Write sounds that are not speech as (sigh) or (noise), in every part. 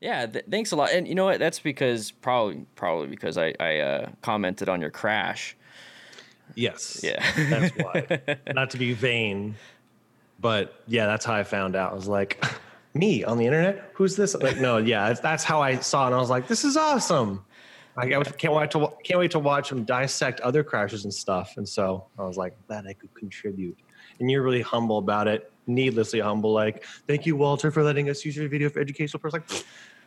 Yeah, th- thanks a lot. And you know what? That's because probably probably because I I uh, commented on your crash. Yes. Yeah. That's why. (laughs) Not to be vain, but yeah, that's how I found out. I was like, (laughs) me on the internet? Who's this? Like, no, yeah, that's, how I saw it. And I was like, this is awesome. I I can't wait to can't wait to watch them dissect other crashes and stuff. And so I was like, that I could contribute. And you're really humble about it, needlessly humble. Like, thank you, Walter, for letting us use your video for educational purposes. Like,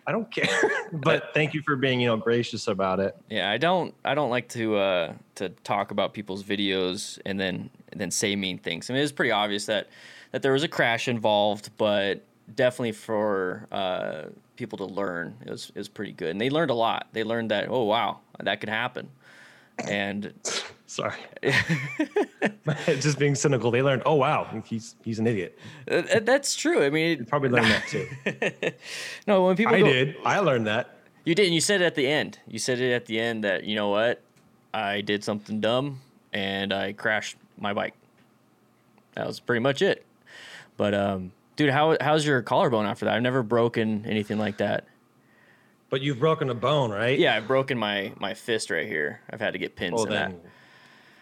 I don't care, (laughs) but thank you for being, you know, gracious about it. Yeah, I don't I don't like to uh, to talk about people's videos and then and then say mean things. I mean, it's pretty obvious that that there was a crash involved, but definitely for uh, people to learn, it was pretty good, and they learned a lot. They learned that oh wow, that could happen, and Sorry. (laughs) Just being cynical. They learned, oh wow, he's he's an idiot. uh, that's true. I mean, You probably learned that too. (laughs) no, when people I go, did. I learned that. You did. And you said it at the end. You said it at the end that you know what, I did something dumb and I crashed my bike. That was pretty much it. But um, dude, how how's your collarbone after that? I've never broken anything like that. But you've broken a bone, right? Yeah, I've broken my my fist right here. I've had to get pins Oh, in then. that.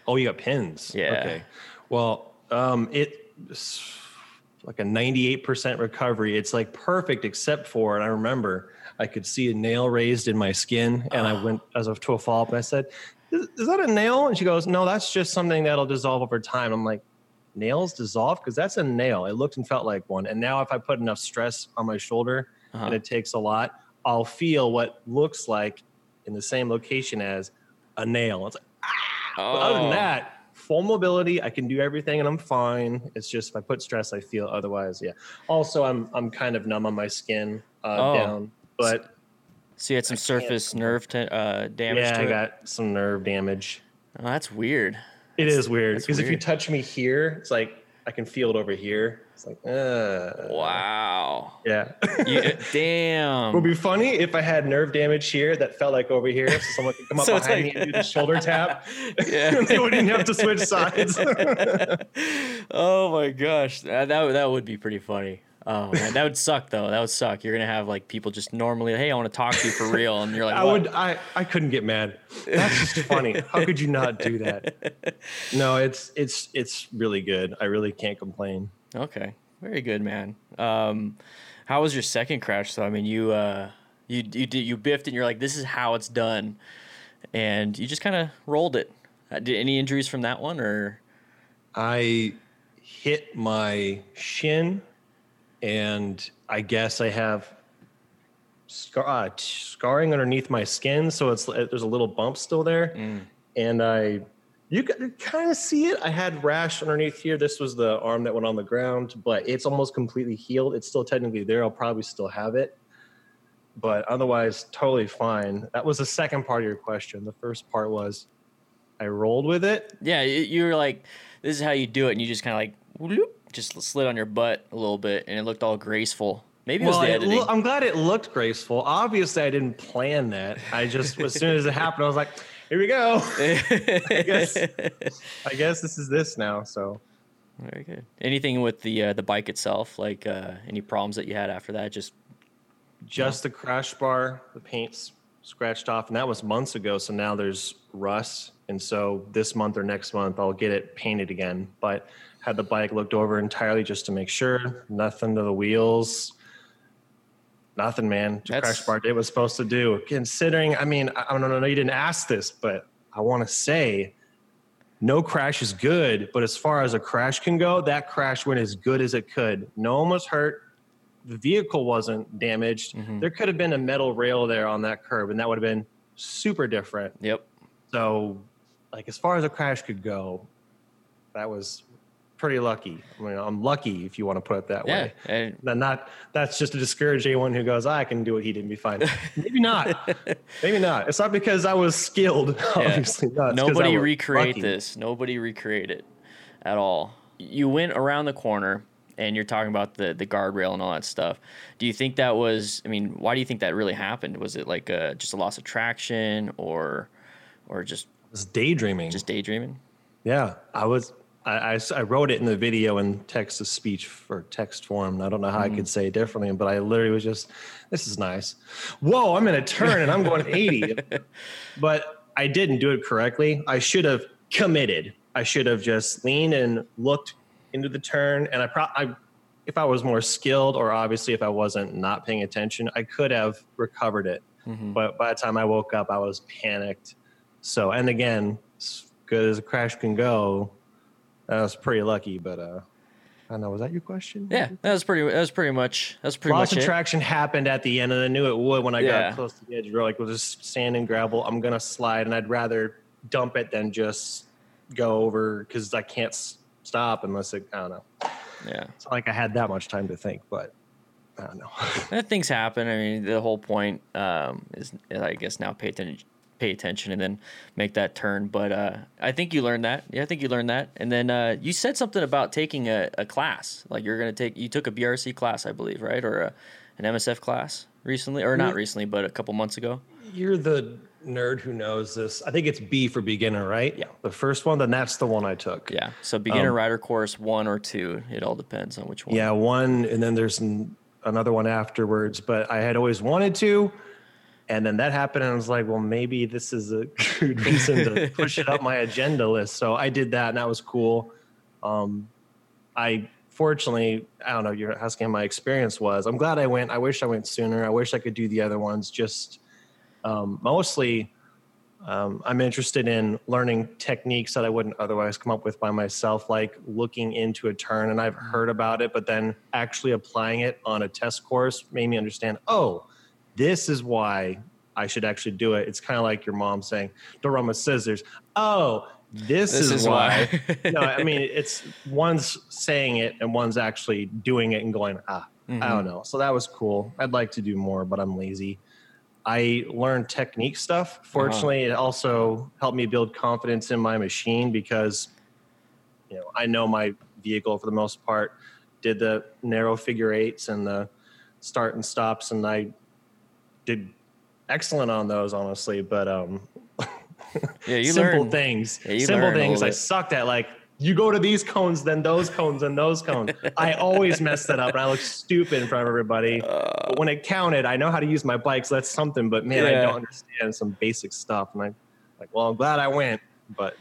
Oh, you got pins. Yeah. Okay. Well, um, it's like a 98% recovery. It's like perfect except for, and I remember I could see a nail raised in my skin, and I went (sighs) as of to a follow up, and I said, is, "Is that a nail?" And she goes, "No, that's just something that'll dissolve over time." I'm like, "Nails dissolve because that's a nail." It looked and felt like one, and now if I put enough stress on my shoulder, Uh-huh. and it takes a lot, I'll feel what looks like in the same location as a nail. It's like. But other than Oh. that, full mobility, I can do everything and I'm fine. It's just if I put stress, I feel otherwise. Yeah. Also, I'm I'm kind of numb on my skin uh, Oh. down, but So you had some can't- surface nerve te- uh, damage yeah, I it. got some nerve damage. oh, that's weird. It is weird because if you touch me here, it's like I can feel it over here. It's like, uh, Wow. yeah. You, (laughs) damn. It would be funny if I had nerve damage here that felt like over here, so someone could come (laughs) up So behind like- me and do the shoulder (laughs) tap. Yeah. they wouldn't have to switch sides. oh my gosh, that that that would be pretty funny. Oh man, that would suck though. That would suck. You're gonna have like people just normally, hey, I want to talk to you for real, and you're like, I "What?" would. I I couldn't get mad. That's just funny. How could you not do that? (laughs) No, it's it's it's really good. I really can't complain. Okay, very good, man. Um, how was your second crash? though? I mean, you uh, you you did you biffed and you're like, this is how it's done, and you just kind of rolled it. Uh, did any injuries from that one or? I hit my shin, and I guess I have scar, uh, scarring underneath my skin, so it's there's a little bump still there, and I. You can kind of see it. I had rash underneath here. This was the arm that went on the ground, but it's almost completely healed. It's still technically there. I'll probably still have it, but otherwise, totally fine. That was the second part of your question. The first part was I rolled with it. Yeah, you, you were like, this is how you do it, and you just kind of like, whoop, just slid on your butt a little bit, and it looked all graceful. Maybe it was the editing. loo- I'm glad it looked graceful. Obviously, I didn't plan that. I just, as soon as it happened, I was like, "Here we go." I guess, I guess this is this now. So, Very good. Anything with the uh, the bike itself, like uh, any problems that you had after that? Just just the crash bar, the paint's scratched off, and that was months ago. So now there's rust, and so this month or next month, I'll get it painted again. But had the bike looked over entirely just to make sure, nothing to the wheels. Nothing, man. Crash bar did it was supposed to do. Considering, I mean, I, don't know, you didn't ask this, but I want to say no crash is good. But as far as a crash can go, that crash went as good as it could. No one was hurt. The vehicle wasn't damaged. Mhm. There could have been a metal rail there on that curb, and that would have been super different. yep. So, like, as far as a crash could go, that was pretty lucky. I mean, I'm lucky if you want to put it that Yeah. way. And Then not that's just to discourage anyone who goes, ah, I can do what he did and be fine. (laughs) Maybe not. Maybe not. It's not because I was skilled. (laughs) Obviously not. It's nobody recreate lucky. this. Nobody recreate it at all. You went around the corner and you're talking about the the guardrail and all that stuff. Do you think that was? I mean, why do you think that really happened? Was it like a, just a loss of traction, or or just was daydreaming. just daydreaming? yeah, I was. I, I I wrote it in the video in text to speech for text form. I don't know how I could say it differently, but I literally was just, this is nice. Whoa, I'm in a turn and I'm going 80. (laughs) but I didn't do it correctly. I should have committed. I should have just leaned and looked into the turn. And I probably, if I was more skilled, or obviously if I wasn't not paying attention, I could have recovered it. Mhm. But by the time I woke up, I was panicked. So, and again, as good as a crash can go, I was pretty lucky. But uh, I don't know. Was that your question? Yeah, that was pretty. That was pretty much. That's pretty much Lots much of it. traction happened at the end, and I knew it would when I Yeah. got close to the edge road. Like, with just sand and gravel, I'm gonna slide, and I'd rather dump it than just go over because I can't s- stop unless it. I don't know. Yeah. It's not like I had that much time to think, but I don't know. (laughs) Things happen. I mean, the whole point um, is, I guess, now pay attention, pay attention, and then make that turn. But uh, I think you learned that. Yeah, I think you learned that. And then uh, you said something about taking a, a class. Like you're gonna take. You took a BRC class, I believe, right, or a, an MSF class recently, or not recently, but a couple months ago. You're the nerd who knows this. I think it's B for beginner, right? Yeah. The first one, then that's the one I took. Yeah. So beginner Um, rider course one or two. It all depends on which one. Yeah, one, and then there's an, another one afterwards. But I had always wanted to, and then that happened, and I was like, well, maybe this is a good reason to (laughs) push it up my agenda list. So I did that, and that was cool. Um, I fortunately, I don't know. You're asking how my experience was. I'm glad I went. I wish I went sooner. I wish I could do the other ones. Just um, mostly. Um, I'm interested in learning techniques that I wouldn't otherwise come up with by myself, like looking into a turn. And I've heard about it, but then actually applying it on a test course made me understand oh, this is why I should actually do it. It's kind of like your mom saying, don't run with scissors. Oh, this, This is, is why. why. (laughs) no, I mean, it's one's saying it and one's actually doing it and going, ah, I don't know. So that was cool. I'd like to do more, but I'm lazy. I learned technique stuff. Fortunately, it also helped me build confidence in my machine because, you know, I know my vehicle for the most part. Did the narrow figure eights and the start and stops, and I did excellent on those, honestly. But um, Yeah, you (laughs) simple learn. things, Yeah, simple things. I sucked at like you go to these cones, then those cones, and those cones. I always mess that up, and I look stupid in front of everybody. (laughs) but when it counted, I know how to use my bike, so that's something. But man, I don't understand some basic stuff, and I like. Well, I'm glad I went, but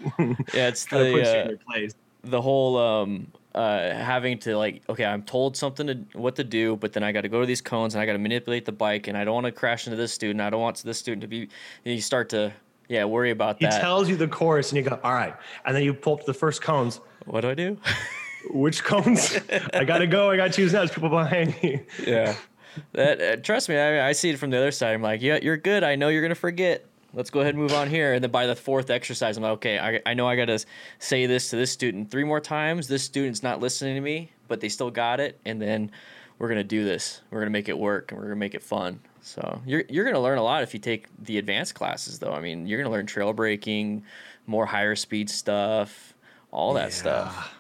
Yeah, it's kind of puts you the in uh, your place. the whole um uh having to like okay i'm told something to what to do but then i got to go to these cones and i got to manipulate the bike and i don't want to crash into this student i don't want this student to be and you start to yeah worry about He that he tells you the course, and you go, "All right," and then you pull up to the first cones. what do i do (laughs) Which cones? I gotta go. I gotta choose now. There's people behind me. yeah that uh, trust me I, I see it from the other side i'm like yeah you're good i know you're gonna forget let's go ahead and move on here. And then by the fourth exercise i'm like okay i, I know i gotta say this to this student three more times. This student's not listening to me but they still got it. And then we're gonna do this. We're gonna make it work and we're gonna make it fun. So you're, you're gonna learn a lot if you take the advanced classes though. I mean you're gonna learn trail braking more higher speed stuff all that stuff.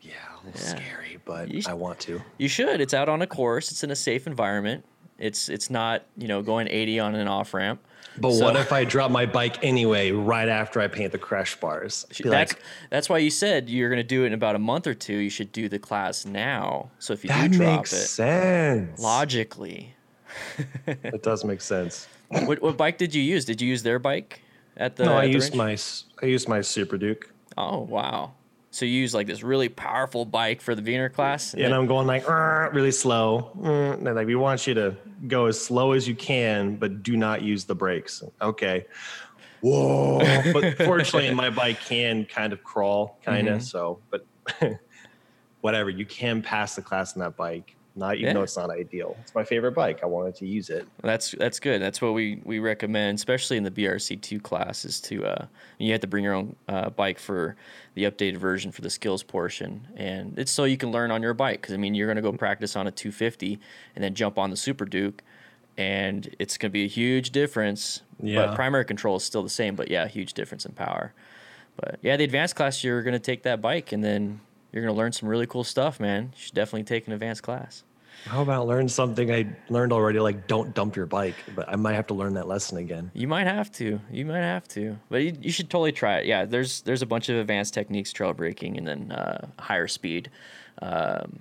Yeah, a little scary, but I want to. you should. It's out on a course. It's in a safe environment. It's it's not you know going 80 on an off ramp. But So- what if I drop my bike anyway right after I paint the crash bars? Be That's like, that's why you said you're gonna do it in about a month or two. You should do the class now. So if you do drop makes it sense. logically, (laughs) It does make sense. what what bike did you use? Did you use their bike at the? no, I the used range? my I used my Super Duke, Oh wow! So you use like this really powerful bike for the beginner class. and I'm going like really slow. Mm, and like we want you to go as slow as you can, but do not use the brakes. Okay. Whoa! but (laughs) fortunately, my bike can kind of crawl, kind of. Mhm. So, but (laughs) whatever, you can pass the class on that bike. Not even Yeah. though it's not ideal. It's my favorite bike. I wanted to use it. That's that's good. That's what we we recommend, especially in the BRC two class, is to uh, you have to bring your own uh, bike for the updated version for the skills portion, and it's so you can learn on your bike. Because I mean, you're gonna go practice on a 250 and then jump on the Super Duke, and it's gonna be a huge difference. Yeah. But primary control is still the same, but yeah, huge difference in power. But yeah, the advanced class, you're gonna take that bike, and then you're gonna learn some really cool stuff, man. You should definitely take an advanced class. How about learn something I learned already? Like, don't dump your bike, but I might have to learn that lesson again. You might have to. You might have to. But you, you should totally try it. Yeah, there's there's a bunch of advanced techniques, trail braking, and then uh, higher speed. Um,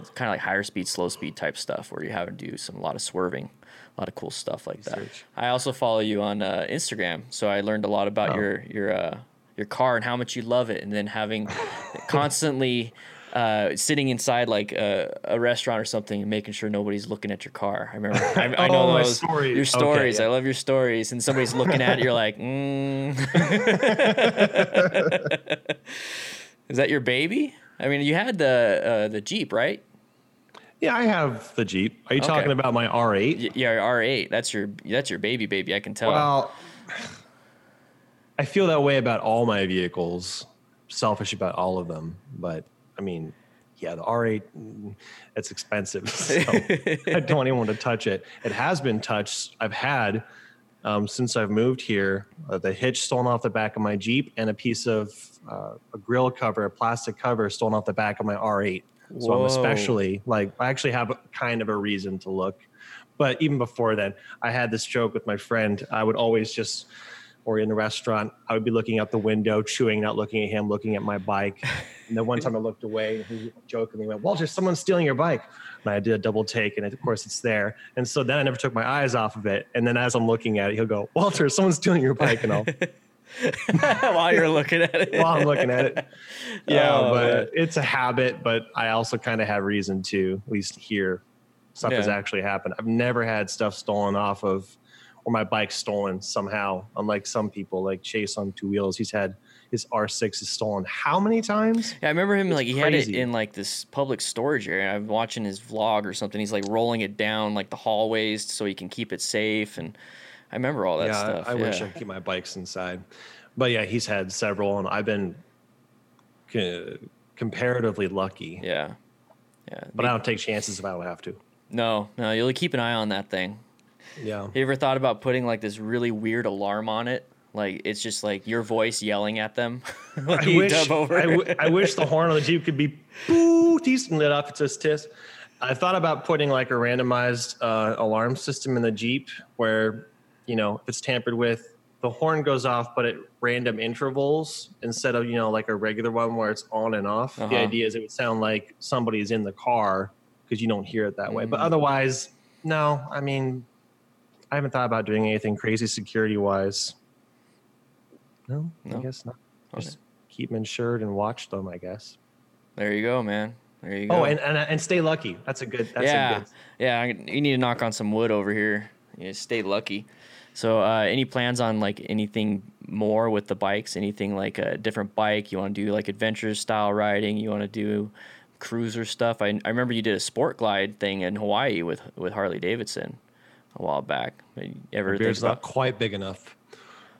it's kind of like higher speed, slow speed type stuff where you have to do some a lot of swerving, a lot of cool stuff like that. I also follow you on uh, Instagram, so I learned a lot about Oh. your your uh, your car and how much you love it, and then having (laughs) constantly. Uh, sitting inside like a, a restaurant or something and making sure nobody's looking at your car. I remember. I, I (laughs) know Oh, those story. your Okay, stories. yeah. I love your stories. And somebody's looking at it, you're like, mm. (laughs) Is that your baby? I mean, you had the uh, the Jeep, right? Yeah, I have the Jeep. Are you Okay. talking about my R8? Y- yeah, R8. That's your that's your baby, baby. I can tell. Well, (sighs) I feel that way about all my vehicles. Selfish about all of them, but I mean, yeah, the R8, mm, it's expensive. (laughs) So (laughs) I don't even want to touch it. It has been touched. I've had um, since I've moved here uh, the hitch stolen off the back of my Jeep and a piece of uh, a grill cover, a plastic cover stolen off the back of my R8. So I'm especially like I actually have a, kind of a reason to look. But even before then, I had this joke with my friend. I would always just, or in a restaurant, I would be looking out the window, chewing, not looking at him, looking at my bike. And then one time I looked away and he jokingly went, Walter, someone's stealing your bike. And I did a double take, and of course it's there. And so then I never took my eyes off of it. And then as I'm looking at it, he'll go, Walter, someone's stealing your bike. And I'll, (laughs) While you're looking at it. while I'm looking at it. Yeah, Oh, but man. it's a habit. But I also kind of have reason to at least hear stuff has actually happened. I've never had stuff stolen off of, or my bike stolen somehow. Unlike some people, like Chase on two wheels, he's had his R6 is stolen how many times? Yeah, I remember him It's like he had it in like this public storage area. I'm watching his vlog or something. He's like rolling it down like the hallways so he can keep it safe. And I remember all that yeah, stuff. I wish yeah. I could keep my bikes inside. But yeah, he's had several, and I've been co- comparatively lucky. Yeah. Yeah. But I don't take chances if I don't have to. no, no, you'll keep an eye on that thing. Yeah. You ever thought about putting like this really weird alarm on it? Like it's just like your voice yelling at them. (laughs) I you wish. I, w- I wish the horn on the Jeep could be boo, teased and lit up. It's just tis. I thought about putting like a randomized uh, alarm system in the Jeep where, you know, if it's tampered with, the horn goes off, but at random intervals instead of, you know, like a regular one where it's on and off. The Uh-huh. idea is it would sound like somebody's in the car because you don't hear it that way. But Mm. otherwise, no, I mean, I haven't thought about doing anything crazy security wise. No, No? I guess not. Okay. Just keep them insured and watch them, I guess. there you go, man. There you go. Oh, and, and and stay lucky. That's a good. That's yeah, a good. yeah. You need to knock on some wood over here. Yeah, stay lucky. So, uh, any plans on like anything more with the bikes? Anything like a different bike? You want to do like adventure style riding? You want to do cruiser stuff? I, I remember you did a sport glide thing in Hawaii with with Harley Davidson a while back. You Ever My beard's not quite big enough.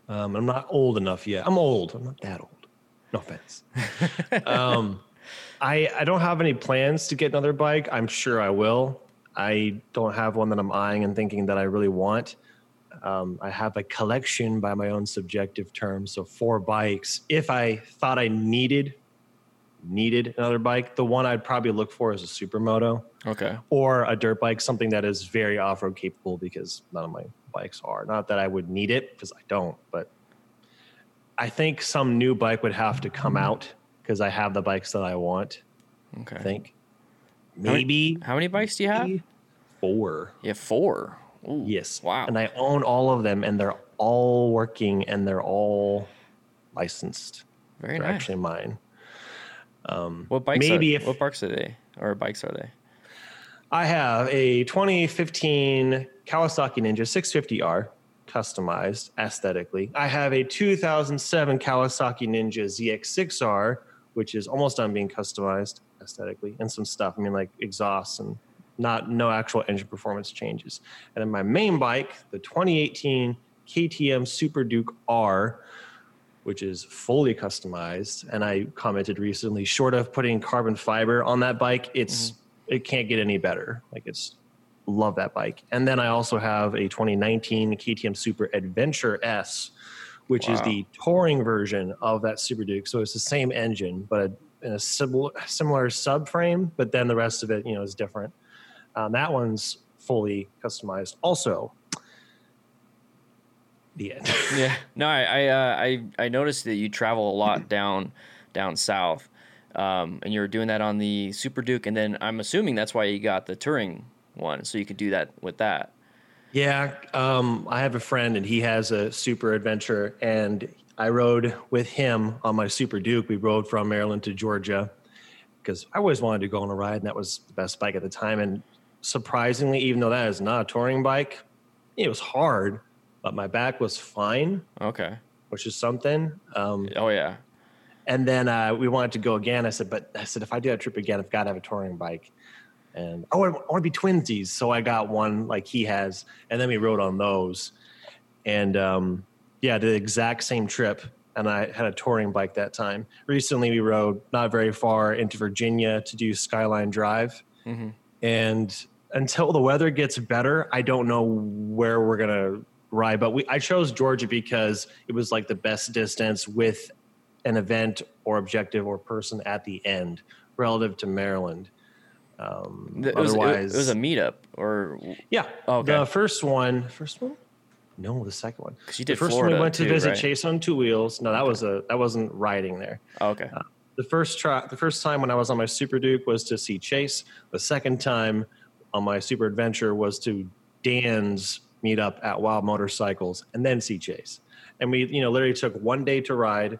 Um, I'm not old enough yet. I'm old. I'm not that old. No offense. (laughs) um, I I don't have any plans to get another bike. I'm sure I will. I don't have one that I'm eyeing and thinking that I really want. Um, I have a collection by my own subjective terms, so four bikes. If I thought I needed needed another bike, the one I'd probably look for is a supermoto. Okay. or a dirt bike, something that is very off road capable because none of my bikes are. Not that I would need it because I don't, but I think some new bike would have to come out because I have the bikes that I want. Okay. I think maybe How many bikes do you have? four. Yeah, four. Ooh, Yes. Wow. And I own all of them, and they're all working, and they're all licensed. Very they're nice. actually mine. Um, what bikes? maybe are, if- what bikes are they? Or bikes are they? I have a 2015 Kawasaki Ninja 650R customized aesthetically. I have a 2007 Kawasaki Ninja ZX6R, which is almost done being customized aesthetically, and some stuff. I mean, like exhausts and not no actual engine performance changes. And then my main bike, the 2018 KTM Super Duke R, which is fully customized. And I commented recently, short of putting carbon fiber on that bike, it's it can't get any better. Like it's love that bike. And then I also have a 2019 KTM Super Adventure S, which is the touring version of that Super Duke. So it's the same engine, but in a similar similar subframe, but then the rest of it, you know, is different. Um, that one's fully customized. Also, the end. (laughs) yeah. No, I I, uh, I I noticed that you travel a lot down down south, um, and you were doing that on the Super Duke, and then I'm assuming that's why you got the touring one, so you could do that with that. Yeah, um, I have a friend and he has a super adventure, and I rode with him on my Super Duke. We rode from Maryland to Georgia because I always wanted to go on a ride, and that was the best bike at the time. And surprisingly, even though that is not a touring bike, it was hard, but my back was fine, Okay. which is something. Um, Oh yeah. and then uh, we wanted to go again. I said, but I said, if I do that trip again, I've got to have a touring bike. And oh, I want to be twinsies. So I got one like he has. And then we rode on those. And um, yeah, the exact same trip. And I had a touring bike that time. Recently, we rode not very far into Virginia to do Skyline Drive. hmm And until the weather gets better, I don't know where we're gonna ride. But we I chose Georgia because it was like the best distance with an event or objective or person at the end relative to Maryland. Um, It was, otherwise, it was a meetup, or yeah. Oh, okay. The first one, first one. No, the second one. because you The did first Florida one we went to too, visit right? Chase on two wheels. No, that was a that wasn't riding there. Oh, okay. The first try, the first time when I was on my Super Duke was to see Chase. The second time on my Super Adventure was to Dan's meetup at Wild Motorcycles, and then see Chase. And we, you know, literally took one day to ride.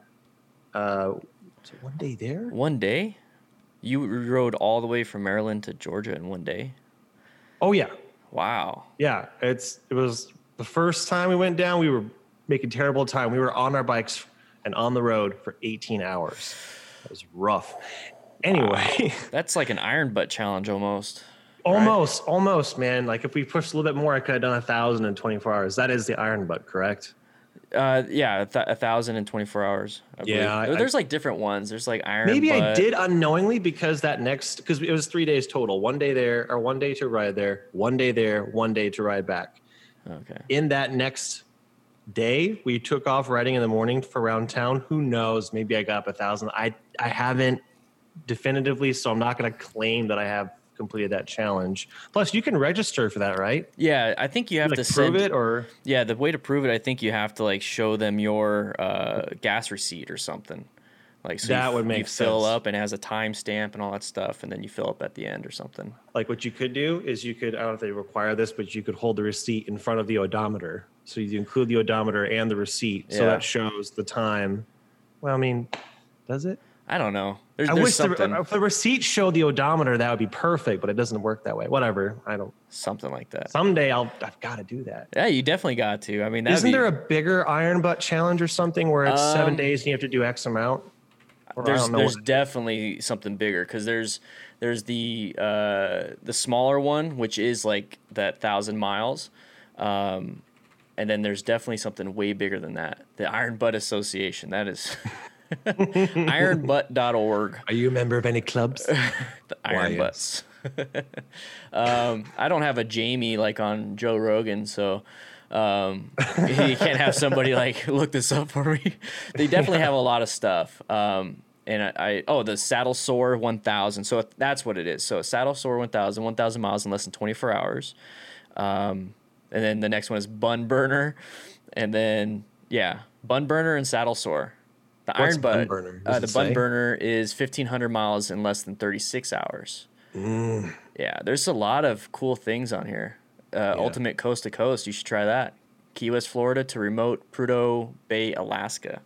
Uh, was one day there? One day, you rode all the way from Maryland to Georgia in one day. Oh yeah, Wow. yeah. It's it was the first time we went down. We were making terrible time. We were on our bikes and on the road for 18 hours. It was rough. Anyway. That's like an iron butt challenge almost. Almost, almost, man. Like if we pushed a little bit more, I could have done a thousand in 24 hours. That is the iron butt, correct? Uh, yeah, a, th- a thousand and twenty-four hours. I Yeah. I- there's like different ones. There's like iron. Maybe I did unknowingly because that next because it was three days total. One day there, or one day to ride there, one day there, one day to ride back. Okay. In that next day, we took off riding in the morning for around town. Who knows? Maybe I got up a thousand. I I haven't definitively, so I'm not going to claim that I have completed that challenge. Plus, you can register for that, right? Yeah, I think you have Like to prove send it or Yeah, the way to prove it, I think you have to like show them your uh, gas receipt or something. Like so That you, would make you fill up and it has a timestamp and all that stuff, and then you fill up at the end or something. like what you could do is you could I don't know if they require this, but you could hold the receipt in front of the odometer. So you include the odometer and the receipt, so Yeah. that shows the time. Well, I mean, does it? I don't know. There's, I there's wish the, if the receipt showed the odometer, that would be perfect, but it doesn't work that way. Whatever. I don't. something like that. Someday I'll. I've got to do that. Yeah, you definitely got to. I mean, Isn't be, there a bigger iron butt challenge or something where it's seven Um, days and you have to do X amount? Or there's there's definitely something bigger because there's there's the uh, the smaller one which is like that thousand miles, um, and then there's definitely something way bigger than that. The Iron Butt Association. That is (laughs) ironbutt.org. Are you a member of any clubs? (laughs) The Iron. Butts. (laughs) um, I don't have a Jamie like on Joe Rogan, so um, you can't have somebody (laughs) like look this up for me. they definitely have a lot of stuff. Um, and I, I oh the saddle sore 1000 so that's what it is so saddle sore 1000 1000 miles in less than 24 hours um, and then the next one is bun burner and then yeah bun burner and saddle sore the What's iron bun butt burner? Uh, the bun say? burner is 1500 miles in less than 36 hours Mm. yeah there's a lot of cool things on here uh, ultimate coast to coast you should try that key west florida to remote prudhoe bay alaska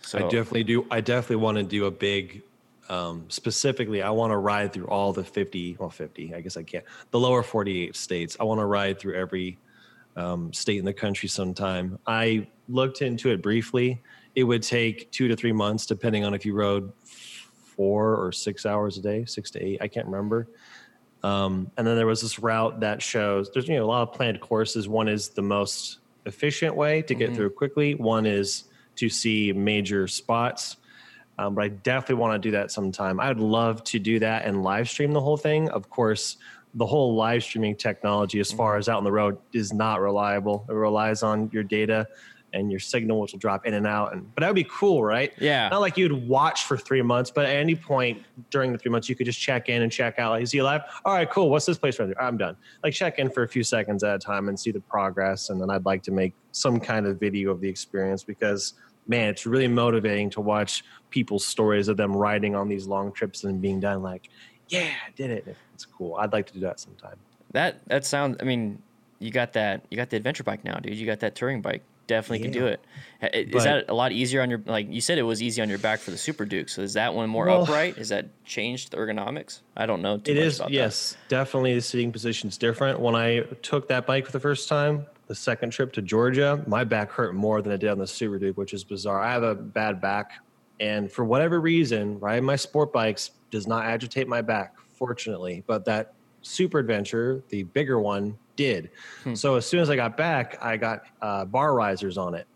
so I definitely do. I definitely want to do a big, um, specifically, I want to ride through all the 50, well, 50, I guess I can't, the lower 48 states. I want to ride through every um, state in the country sometime. I looked into it briefly. It would take two to three months, depending on if you rode four or six hours a day, six to eight, I can't remember. Um, and then there was this route that shows there's you know a lot of planned courses. One is the most efficient way to get Mhm. through quickly. One is to see major spots. Um, but I definitely want to do that sometime. I'd love to do that and live stream the whole thing. Of course, the whole live streaming technology, as far as out on the road, is not reliable. It relies on your data and your signal which will drop in and out. And but that would be cool, right? Yeah. Not like you'd watch for three months, but at any point during the three months, you could just check in and check out. Like, is he alive? All right, cool. What's this place right there? I'm done. Like check in for a few seconds at a time and see the progress. And then I'd like to make some kind of video of the experience because man, it's really motivating to watch people's stories of them riding on these long trips and being done like, yeah, I did it. It's cool. I'd like to do that sometime. That that sounds. I mean, you got that. You got the adventure bike now, dude. You got that touring bike. Definitely could do Yeah. it. Is But- that a lot easier on your? Like you said, it was easy on your back for the Super Duke. So is that one more Well- upright? Is that changed the ergonomics? I don't know. Too It is, about that. yes, definitely the sitting position is different. When I took that bike for the first time, the second trip to Georgia, my back hurt more than it did on the Super Duke, which is bizarre. I have a bad back, and for whatever reason, riding my sport bikes does not agitate my back, fortunately. But that Super Adventure, the bigger one, did. Hmm. So as soon as I got back, I got uh, bar risers on it,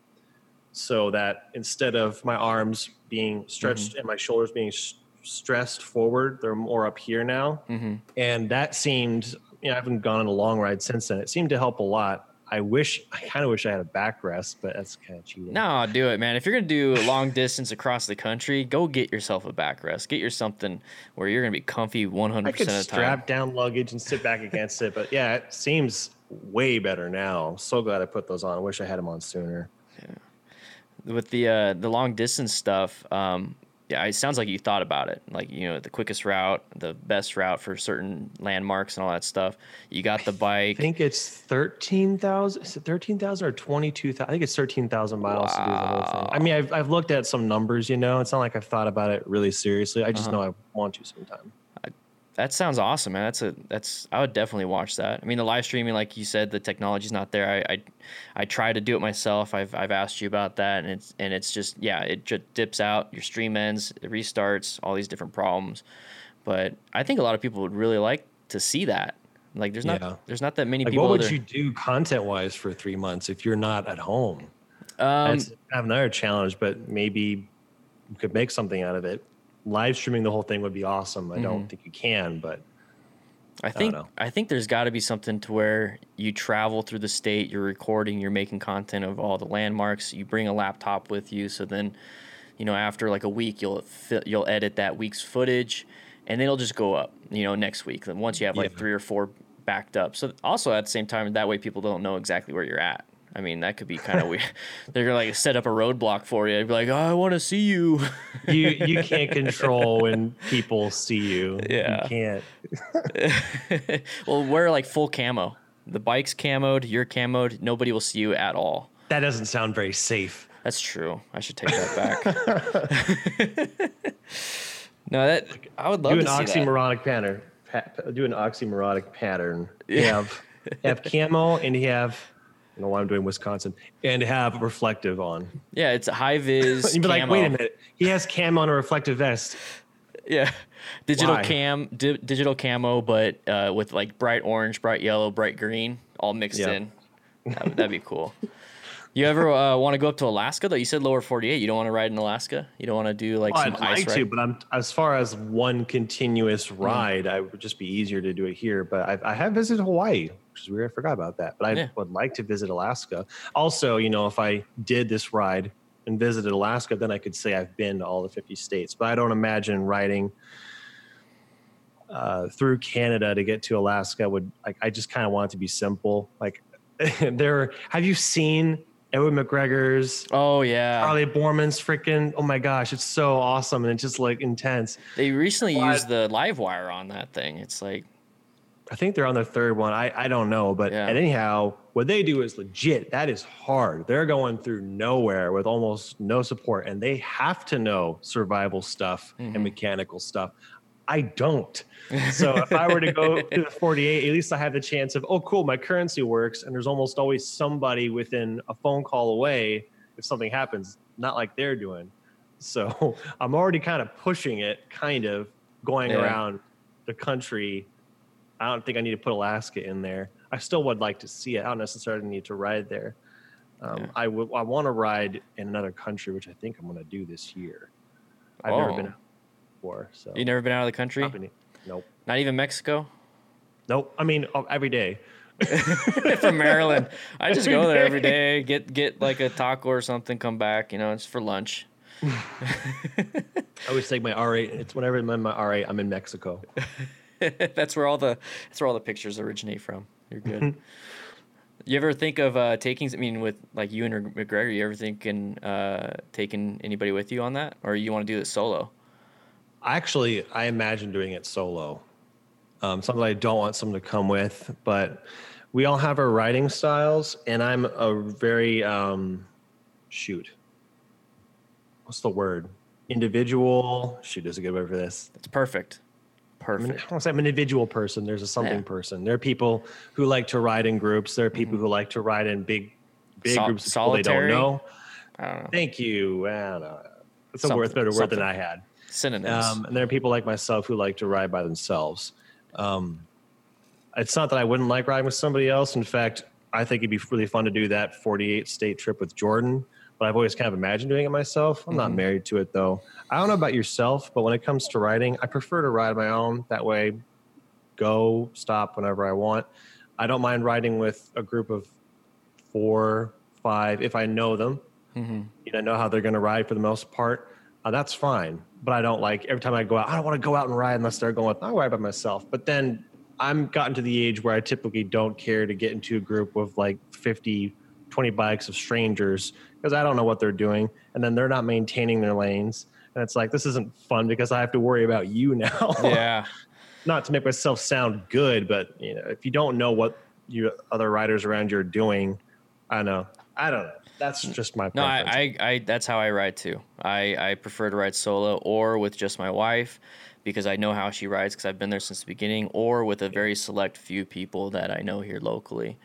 so that instead of my arms being stretched and my shoulders being s- stressed forward, they're more up here now. Hmm and that seemed you know i haven't gone on a long ride since then. It seemed to help a lot i wish i kind of wish i had a backrest but that's kind of cheating No, do it, man. If you're gonna do a long distance across the country, go get yourself a backrest. Get your something where you're gonna be comfy 100 percent of the time. strap down luggage and sit back against it but yeah it seems way better now I'm so glad i put those on i wish i had them on sooner Yeah. with the uh, the long distance stuff, um, yeah, it sounds like you thought about it. Like you know, the quickest route, the best route for certain landmarks and all that stuff. You got the bike. i think it's 13000 is it 13000 or 22000 i think it's 13000 miles to do the whole thing i mean I've, I've looked at some numbers you know it's not like i've thought about it really seriously i just Uh-huh. know i want to sometime That sounds awesome, man. That's a that's I would definitely watch that. I mean, the live streaming, like you said, the technology's not there. I I, I try to do it myself. I've I've asked you about that, and it's and it's just yeah, it just dips out. Your stream ends, it restarts, all these different problems. But I think a lot of people would really like to see that. Like, there's not Yeah. there's not that many like people. what would you do content wise for three months if you're not at home Um, That's have another challenge, but maybe you could make something out of it. Live streaming the whole thing would be awesome. I Mm-hmm. don't think you can, but I think know. I think there's got to be something to where you travel through the state, you're recording, you're making content of all the landmarks. You bring a laptop with you, so then, you know, after like a week, you'll you'll edit that week's footage, and then it'll just go up, you know, next week. Then once you have like Yeah. three or four backed up, so also at the same time, that way people don't know exactly where you're at. I mean, that could be kind of weird. (laughs) They're gonna like set up a roadblock for you. They'd be like, "Oh, I want to see you." you you (laughs) can't control when people see you. Yeah. You can't. (laughs) well, wear like full camo. The bike's camoed, you're camoed. Nobody will see you at all. That doesn't sound very safe. That's true. I should take that back. no, that I would love do an to see that. oxymoronic pattern. Pa- do an oxymoronic pattern. You have have camo and you have I don't know why I'm doing Wisconsin and have reflective on. Yeah, it's high vis. (laughs) You'd be like, wait a minute, he has cam on a reflective vest. Yeah, (laughs) digital Why? cam, di- digital camo, but uh, with like bright orange, bright yellow, bright green, all mixed Yeah. in. That, would- that'd be cool. (laughs) You ever uh, want to go up to Alaska though? You said lower forty eight. You don't want to ride in Alaska. You don't want to do like Well, some I'd ice like ride. to, but I'm as far as one continuous ride, I would just be easier to do it here. But I, I have visited Hawaii, which is weird. I forgot about that. But I Yeah. would like to visit Alaska. Also, you know, if I did this ride and visited Alaska, then I could say I've been to all the 50 states. But I don't imagine riding uh, through Canada to get to Alaska. Would like I just kind of want it to be simple. Like (laughs) there, have you seen Ewan McGregor's? Oh yeah, Charley Boorman's freaking oh my gosh, it's so awesome and it's just like intense. they recently What? used the LiveWire on that thing. It's like I think they're on their third one. I, I don't know, but Yeah. anyhow, what they do is legit. That is hard. They're going through nowhere with almost no support, and they have to know survival stuff Mhm. and mechanical stuff. I don't. So if I were to go (laughs) to the 48, at least I have the chance of, oh, cool, my currency works, and there's almost always somebody within a phone call away if something happens. Not like they're doing. So (laughs) I'm already kind of pushing it, kind of going Yeah. around the country. I don't think I need to put Alaska in there. I still would like to see it. I don't necessarily need to ride there. Um, Yeah. I want to ride in another country, which I think I'm going to do this year. I've never been Oh. out before, so you never been out of the country. Probably- Nope. Not even Mexico. Nope. I mean, oh, every day. (laughs) from Maryland. I just go there every (laughs) day, get get like a taco or something, come back. You know, it's for lunch. (laughs) I always take my R8. It's whenever I'm in my R8, I'm in Mexico. (laughs) that's where all the that's where all the pictures originate from. You're good. you ever think of uh, taking? I mean, with like you and McGregor, you ever thinking uh, taking anybody with you on that, or you want to do it solo? Actually, I imagine doing it solo. Um, something I don't want someone to come with, but we all have our writing styles, and I'm a very um, shoot. What's the word? Individual. Shoot is a good word for this. It's perfect. I, mean, I Perfect. don't say I'm an individual person. There's a something Yeah. person. There are people who like to ride in groups. There are people who like to ride in big, big Sol- groups of people they don't solitary? know. I don't know. Thank you. I don't know. It's a worth better word something. than I had. Synonyms. Um, and there are people like myself who like to ride by themselves. Um, it's not that I wouldn't like riding with somebody else. In fact, I think it'd be really fun to do that 48 state trip with Jordan. But I've always kind of imagined doing it myself. I'm not Mhm. married to it though. I don't know about yourself, but when it comes to riding, I prefer to ride my own. That way, go stop whenever I want. I don't mind riding with a group of four, five, if I know them hmm you know, know how they're going to ride for the most part, uh, that's fine. But I don't like every time I go out, I don't want to go out and ride unless they're going with, I'll ride by myself. But then I'm gotten to the age where I typically don't care to get into a group with like 50, 20 bikes of strangers because I don't know what they're doing. And then they're not maintaining their lanes. And it's like, this isn't fun because I have to worry about you (laughs) now. Yeah. not to make myself sound good, but you know, if you don't know what your other riders around you are doing, I know. I don't know. That's just my No, preference. I, I, I, that's how I ride too. I, I prefer to ride solo or with just my wife because I know how she rides because I've been there since the beginning, or with a very select few people that I know here locally.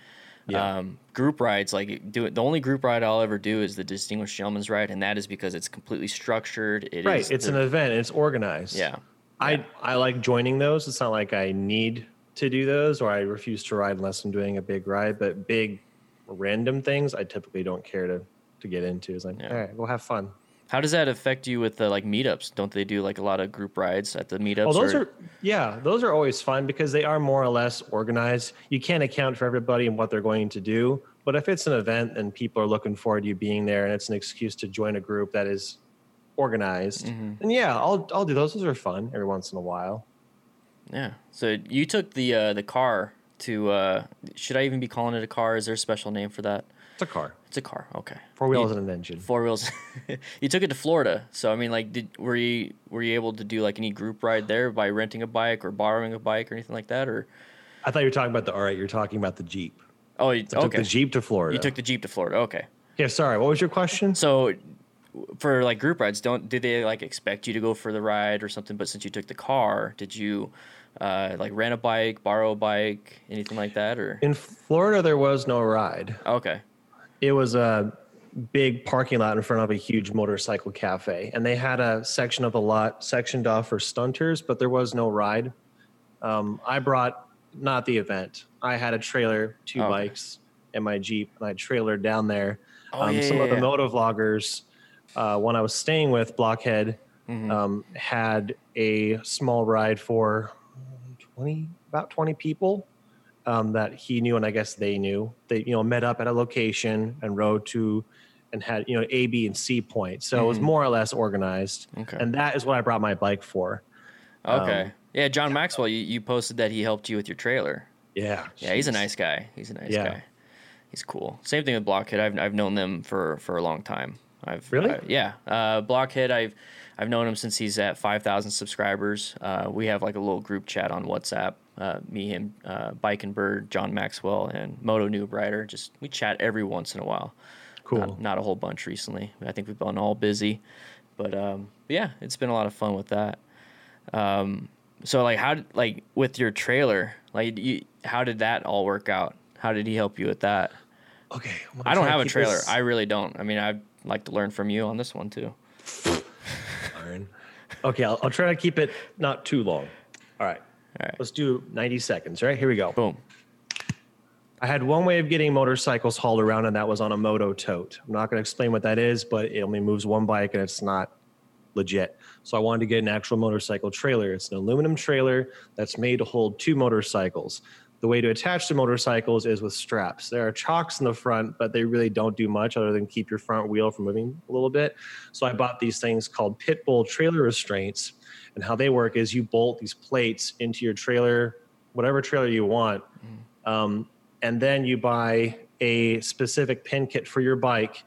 Yeah. Um, group rides, like do it. The only group ride I'll ever do is the Distinguished Gentleman's Ride, and that is because it's completely structured. It is right it's the- an event it's organized yeah. i i like joining those it's not like i need to do those or i refuse to ride unless i'm doing a big ride but big random things i typically don't care to to get into it's like Yeah. all right we'll have fun How does that affect you with the like meetups? Don't they do like a lot of group rides at the meetups? well those or- are yeah those are always fun because they are more or less organized you can't account for everybody and what they're going to do but if it's an event and people are looking forward to you being there and it's an excuse to join a group that is organized Mhm. then yeah i'll i'll do those those are fun every once in a while Yeah. So you took the uh, the car to. Uh, should I even be calling it a car? Is there a special name for that? it's a car It's a car. Okay. four wheels You- and an engine Four wheels. (laughs) you took it to Florida. So I mean, like, did were you were you able to do like any group ride there by renting a bike or borrowing a bike or anything like that? Or I thought you were talking about the all right. You're talking about the Jeep. oh, you, I took okay. the Jeep to Florida. You took the Jeep to Florida. Okay. yeah. Sorry. What was your question? So for like group rides, don't did they like expect you to go for the ride or something? But since you took the car, did you uh, like rent a bike, borrow a bike, anything like that? Or In Florida, there was no ride. okay. It was a big parking lot in front of a huge motorcycle cafe, and they had a section of the lot sectioned off for stunters, but there was no ride. Um, I brought not the event. I had a trailer, two okay. bikes, and my Jeep, and I trailered down there. Oh, um, yeah, some yeah, of the yeah. moto vloggers, uh, when I was staying with Blockhead, Mhm. um, had a small ride for 20 about 20 people um, that he knew and i guess they knew they you know met up at a location and rode to and had you know a b and c point so it was Mhm. more or less organized Okay. and that is what i brought my bike for Okay. Um, yeah, John Maxwell, you, you posted that he helped you with your trailer. yeah Yeah, he's a nice guy. He's a nice Yeah. guy. He's cool. Same thing with Blockhead. I've I've known them for for a long time. I've Really? uh, yeah. Uh, Blockhead. I've I've known him since he's at five thousand subscribers. Uh, we have like a little group chat on WhatsApp. Uh, me, him, uh, Bike and Bird, John Maxwell, and Moto Noob Rider. Just we chat every once in a while. cool Not, not a whole bunch recently. I think we've been all busy, but um, yeah, it's been a lot of fun with that. Um, so like how like with your trailer, like you, how did that all work out? How did he help you with that? okay I'm don't have a trailer. this- I really don't. I mean, I'd like to learn from you on this one too. (laughs) Darn. okay I'll, I'll try to keep it not too long all right All right. let's do 90 seconds right here we go Boom. I had one way of getting motorcycles hauled around, and that was on a moto tote. I'm not going to explain what that is, but it only moves one bike and it's not legit. So I wanted to get an actual motorcycle trailer. It's an aluminum trailer that's made to hold two motorcycles. The way to attach to motorcycles is with straps. There are chocks in the front, but they really don't do much other than keep your front wheel from moving a little bit. So I bought these things called Pitbull trailer restraints. And how they work is you bolt these plates into your trailer, whatever trailer you want. Um, and then you buy a specific pin kit for your bike.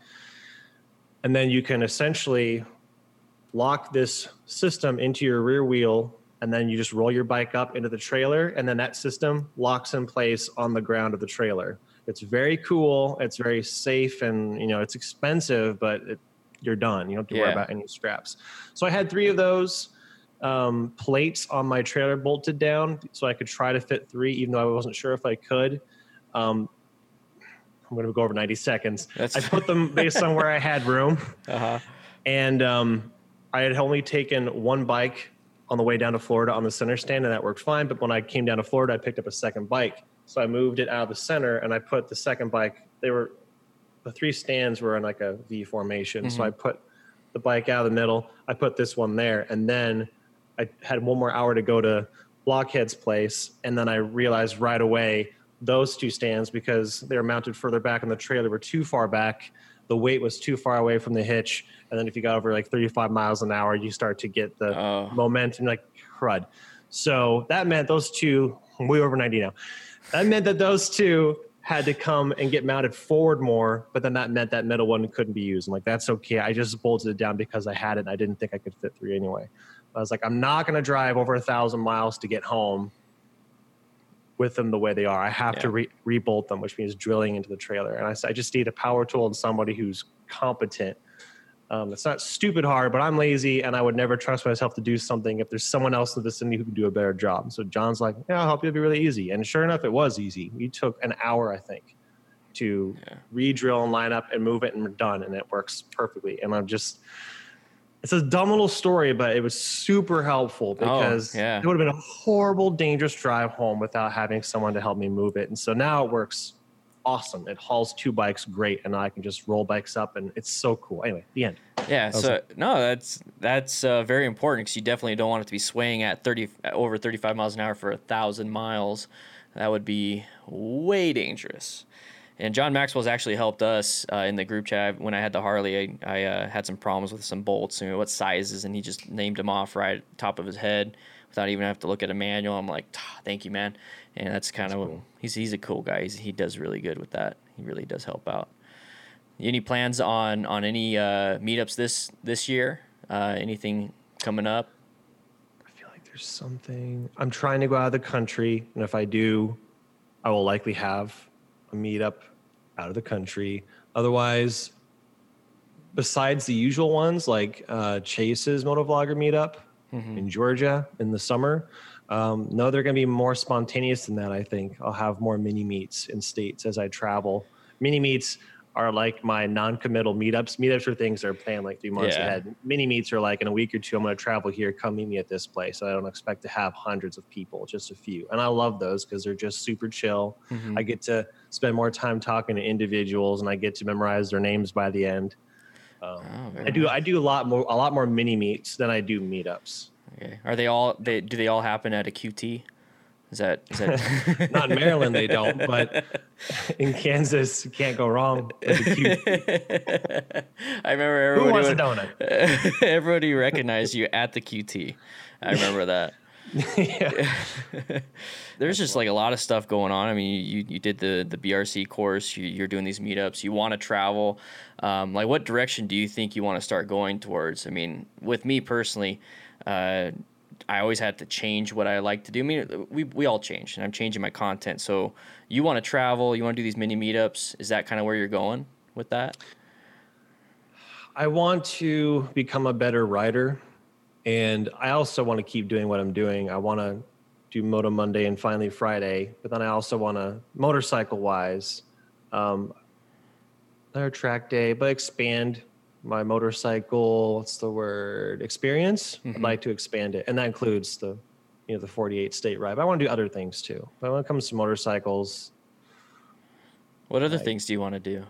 And then you can essentially lock this system into your rear wheel and then you just roll your bike up into the trailer and then that system locks in place on the ground of the trailer. It's very cool it's very safe and you know it's expensive but it, you're done. You don't have to worry about any scraps. So i had three of those um, plates on my trailer bolted down so i could try to fit three even though i wasn't sure if i could. Um, i'm going to go over 90 seconds. That's- i put them based on where i had room. (laughs) Uh-huh. and um, I had only taken one bike on the way down to Florida on the center stand, and that worked fine. But when I came down to Florida, I picked up a second bike. So I moved it out of the center, and I put the second bike. They were the three stands were in like a V formation. So I mm-hmm. put the bike out of the middle. I put this one there, and then I had one more hour to go to Blockhead's place, and then I realized right away those two stands because they were mounted further back in the trailer were too far back. The weight was too far away from the hitch, and then if you got over like 35 miles an hour, you start to get the Oh. momentum like crud. So that meant those two, way over 90 now. That meant that those two had to come and get mounted forward more, but then that meant that middle one couldn't be used. I'm like, that's okay. I just bolted it down because I had it. And I didn't think I could fit three anyway. I was like, I'm not going to drive over a thousand miles to get home with them the way they are. I have to re- rebolt them, which means drilling into the trailer. And I just need a power tool and somebody who's competent. Um, it's not stupid hard, but I'm lazy and I would never trust myself to do something if there's someone else in the vicinity who can do a better job. So John's like, yeah, I'll help you. It'll be really easy. And sure enough, it was easy. We took an hour, I think, to Yeah. re-drill and line up and move it and we're done. And it works perfectly. And I'm just, it's a dumb little story, but it was super helpful because yeah. it would have been a horrible, dangerous drive home without having someone to help me move it. And so now it works awesome. It hauls two bikes great, and I can just roll bikes up, and it's so cool. Anyway, the end. Yeah, was so no, that's that's uh, very important because you definitely don't want it to be swaying at thirty over thirty five miles an hour for a thousand miles. That would be way dangerous. And John Maxwell's actually helped us uh, in the group chat when I had the Harley. I, I uh, had some problems with some bolts and what sizes, and he just named them off right top of his head without even have to look at a manual. I'm like, "Ah, thank you, man. And that's kind of cool. he's he's a cool guy. He's, he does really good with that. He really does help out. Any plans on on any uh, meetups this this year? Uh, anything coming up? I feel like there's something. I'm trying to go out of the country, and if I do, I will likely have a meetup out of the country. Otherwise, besides the usual ones like uh, Chase's motovlogger meetup in Georgia in the summer, um, no, they're going to be more spontaneous than that. I think I'll have more mini meets in states as I travel. Mini meets are like my non-committal meetups. Meetups are things that are planned like three months Yeah. ahead. Mini meets are like in a week or two. I'm going to travel here. Come meet me at this place. I don't expect to have hundreds of people, just a few. And I love those because they're just super chill. Mm-hmm. I get to spend more time talking to individuals, and I get to memorize their names by the end. Um, Oh, I do. I do a lot more. A lot more mini meets than I do meetups. Okay. Are they all? They do they all happen at a QT? Is that is that? (laughs) Not in Maryland, they don't, but (laughs) in Kansas, you can't go wrong. With the cute. (laughs) I remember Who everybody. wants a donut? everybody recognized you at the QT. I remember that. yeah. There's just like a lot of stuff going on. I mean, you you did the the BRC course. You, you're doing these meetups. You want to travel. Um, like, what direction do you think you want to start going towards? I mean, with me personally, uh, I always had to change what I like to do. I mean, we we all change, and I'm changing my content. So, you want to travel. You want to do these mini meetups. Is that kind of where you're going with that? I want to become a better writer, and I also want to keep doing what I'm doing. I want to do Moto Monday and finally Friday, but then I also want to motorcycle wise, um, another track day, but expand my motorcycle. What's the word? Experience. I'd like to expand it, and that includes the, you know, the 48 state ride. But I want to do other things too. But when it comes to motorcycles, What other Like- things do you want to do?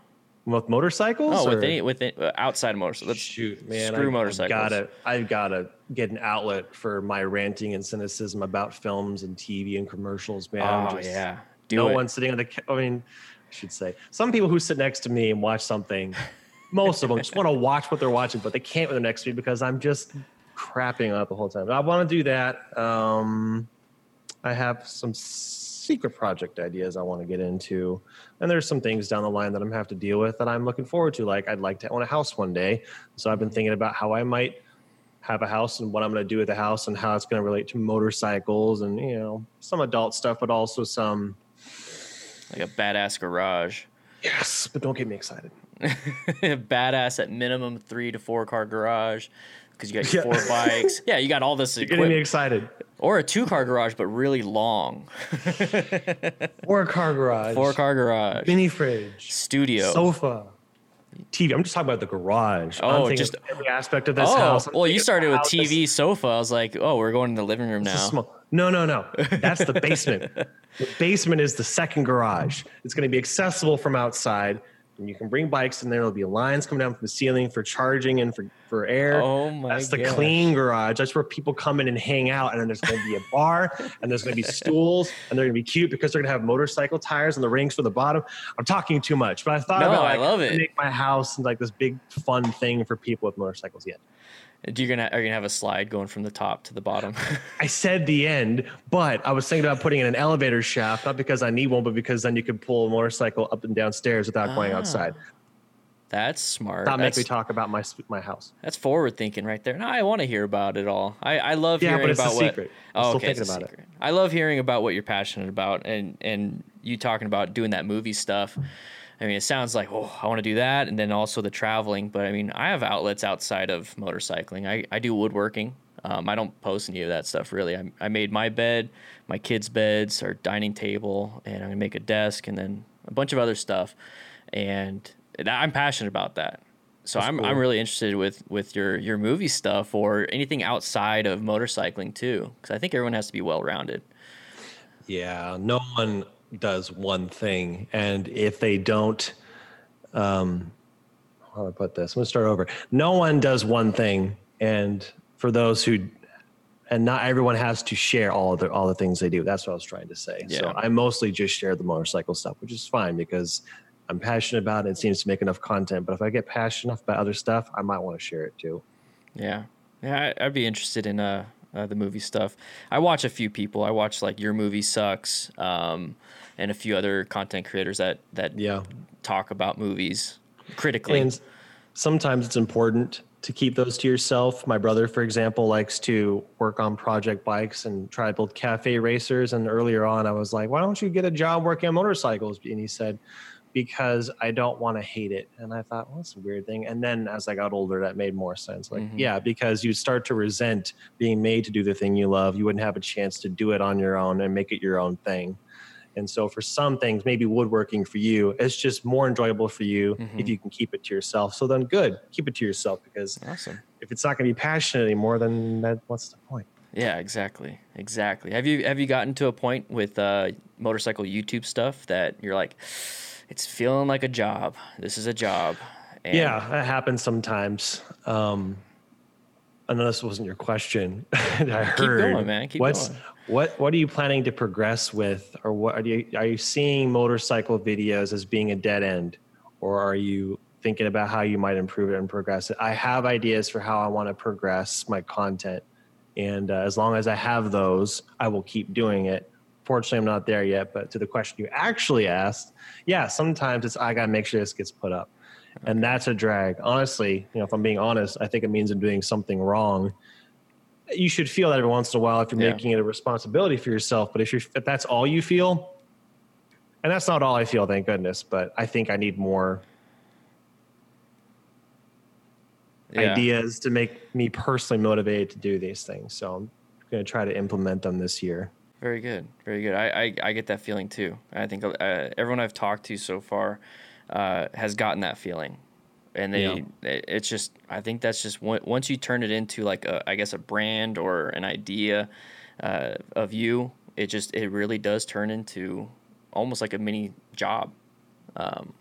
with motorcycles, Oh, with any with any, uh, outside motorcycles. Let's Shoot, man! screw I, motorcycles. I gotta, I've gotta get an outlet for my ranting and cynicism about films and TV and commercials, man. Oh just- yeah, Do no it. one sitting on the. I mean, I should say some people who sit next to me and watch something. (laughs) Most of them just want to watch what they're watching, but they can't when they're next to me because I'm just crapping out the whole time. I want to do that. Um, I have some secret project ideas I want to get into, and there's some things down the line that I'm have to deal with that I'm looking forward to. Like I'd like to own a house one day, so I've been thinking about how I might have a house and what I'm going to do with the house and how it's going to relate to motorcycles and you know some adult stuff, but also some like a badass garage. Yes. But don't get me excited. (laughs) badass at minimum three to four car garage because you got your Yeah. four (laughs) bikes. Yeah, you got all this getting me excited. Or a two car garage, but really long. Four car (laughs) garage, Four car garage. mini fridge, Studio. sofa, TV. I'm just talking about the garage. Oh, I'm just- every aspect of this oh, house. I'm well, you started with TV, sofa. I was like, oh, we're going to the living room now. small. No, no, no. That's the basement. (laughs) the basement is the second garage. It's going to be accessible from outside. And you can bring bikes in there. There'll be lines coming down from the ceiling for charging and for, for air. Oh my That's the gosh. clean garage. That's where people come in and hang out. And then there's going to be a bar and there's going to be (laughs) stools and they're going to be cute because they're going to have motorcycle tires and the rings for the bottom. I'm talking too much, but I thought No, about I love it. make my house like this big fun thing for people with motorcycles yet. Do you gonna are you gonna have a slide going from the top to the bottom? (laughs) I said the end, but I was thinking about putting in an elevator shaft, not because I need one, but because then you could pull a motorcycle up and down stairs without going Ah, outside. That's smart. Not make That's, me talk about my my house. that's forward thinking right there. No, I want to hear about it all. I, I love Yeah, hearing but it's a about what. secret. I'm Oh, still okay, thinking it's a about it. secret. I love hearing about what you're passionate about, and and you talking about doing that movie stuff. I mean, it sounds like oh, I want to do that, and then also the traveling. But I mean, I have outlets outside of motorcycling. I, I do woodworking. Um, I don't post any of that stuff really. I, I made my bed, my kids' beds, our dining table, and I'm gonna make a desk, and then a bunch of other stuff. And I'm passionate about that. So I'm I'm really interested with with your your movie stuff or anything outside of motorcycling too, because I think everyone has to be well rounded. Yeah, no one does one thing, and if they don't, um, how do I put this? I'm gonna start over. No one does one thing, and for those who, and not everyone has to share all the all the things they do. That's what I was trying to say. So I mostly just share the motorcycle stuff, which is fine because I'm passionate about it. It seems to make enough content. But if I get passionate enough about other stuff, I might want to share it too. Yeah, yeah, I, I'd be interested in uh, uh the movie stuff. I watch a few people. I watch like your movie sucks, um, and a few other content creators that that Yeah. talk about movies critically. And sometimes it's important to keep those to yourself. My brother, for example, likes to work on project bikes and try to build cafe racers. And earlier on, I was like, why don't you get a job working on motorcycles? And he said, because I don't want to hate it. And I thought, well, that's a weird thing. And then as I got older, that made more sense. Like, Mhm. yeah, because you start to resent being made to do the thing you love. You wouldn't have a chance to do it on your own and make it your own thing. And so for some things, maybe woodworking for you, it's just more enjoyable for you Mhm. if you can keep it to yourself. So then good, keep it to yourself because awesome. if it's not going to be passionate anymore, then that, what's the point? Yeah, exactly, exactly. Have you have you gotten to a point with uh, motorcycle YouTube stuff that you're like, it's feeling like a job. This is a job. And yeah, that happens sometimes. Um, I know this wasn't your question. (laughs) I Keep heard. going, man. Keep what's going. What What are you planning to progress with, or what are you are you seeing motorcycle videos as being a dead end, or are you thinking about how you might improve it and progress it? I have ideas for how I want to progress my content, and uh, as long as I have those, I will keep doing it. Fortunately, I'm not there yet. But to the question you actually asked, yeah, sometimes it's I got to make sure this gets put up and that's a drag. Honestly, you know, if I'm being honest, I think it means I'm doing something wrong. You should feel that every once in a while if you're Yeah. making it a responsibility for yourself. But if you're if that's all you feel, and that's not all I feel, thank goodness. But I think I need more Yeah. ideas to make me personally motivated to do these things. So I'm going to try to implement them this year. Very good, very good. I, I, I get that feeling too. I think uh, everyone I've talked to so far uh, has gotten that feeling, and they Yeah. it's just I think that's just on- once you turn it into like a I guess a brand or an idea uh, of you, it just it really does turn into almost like a mini job. Um,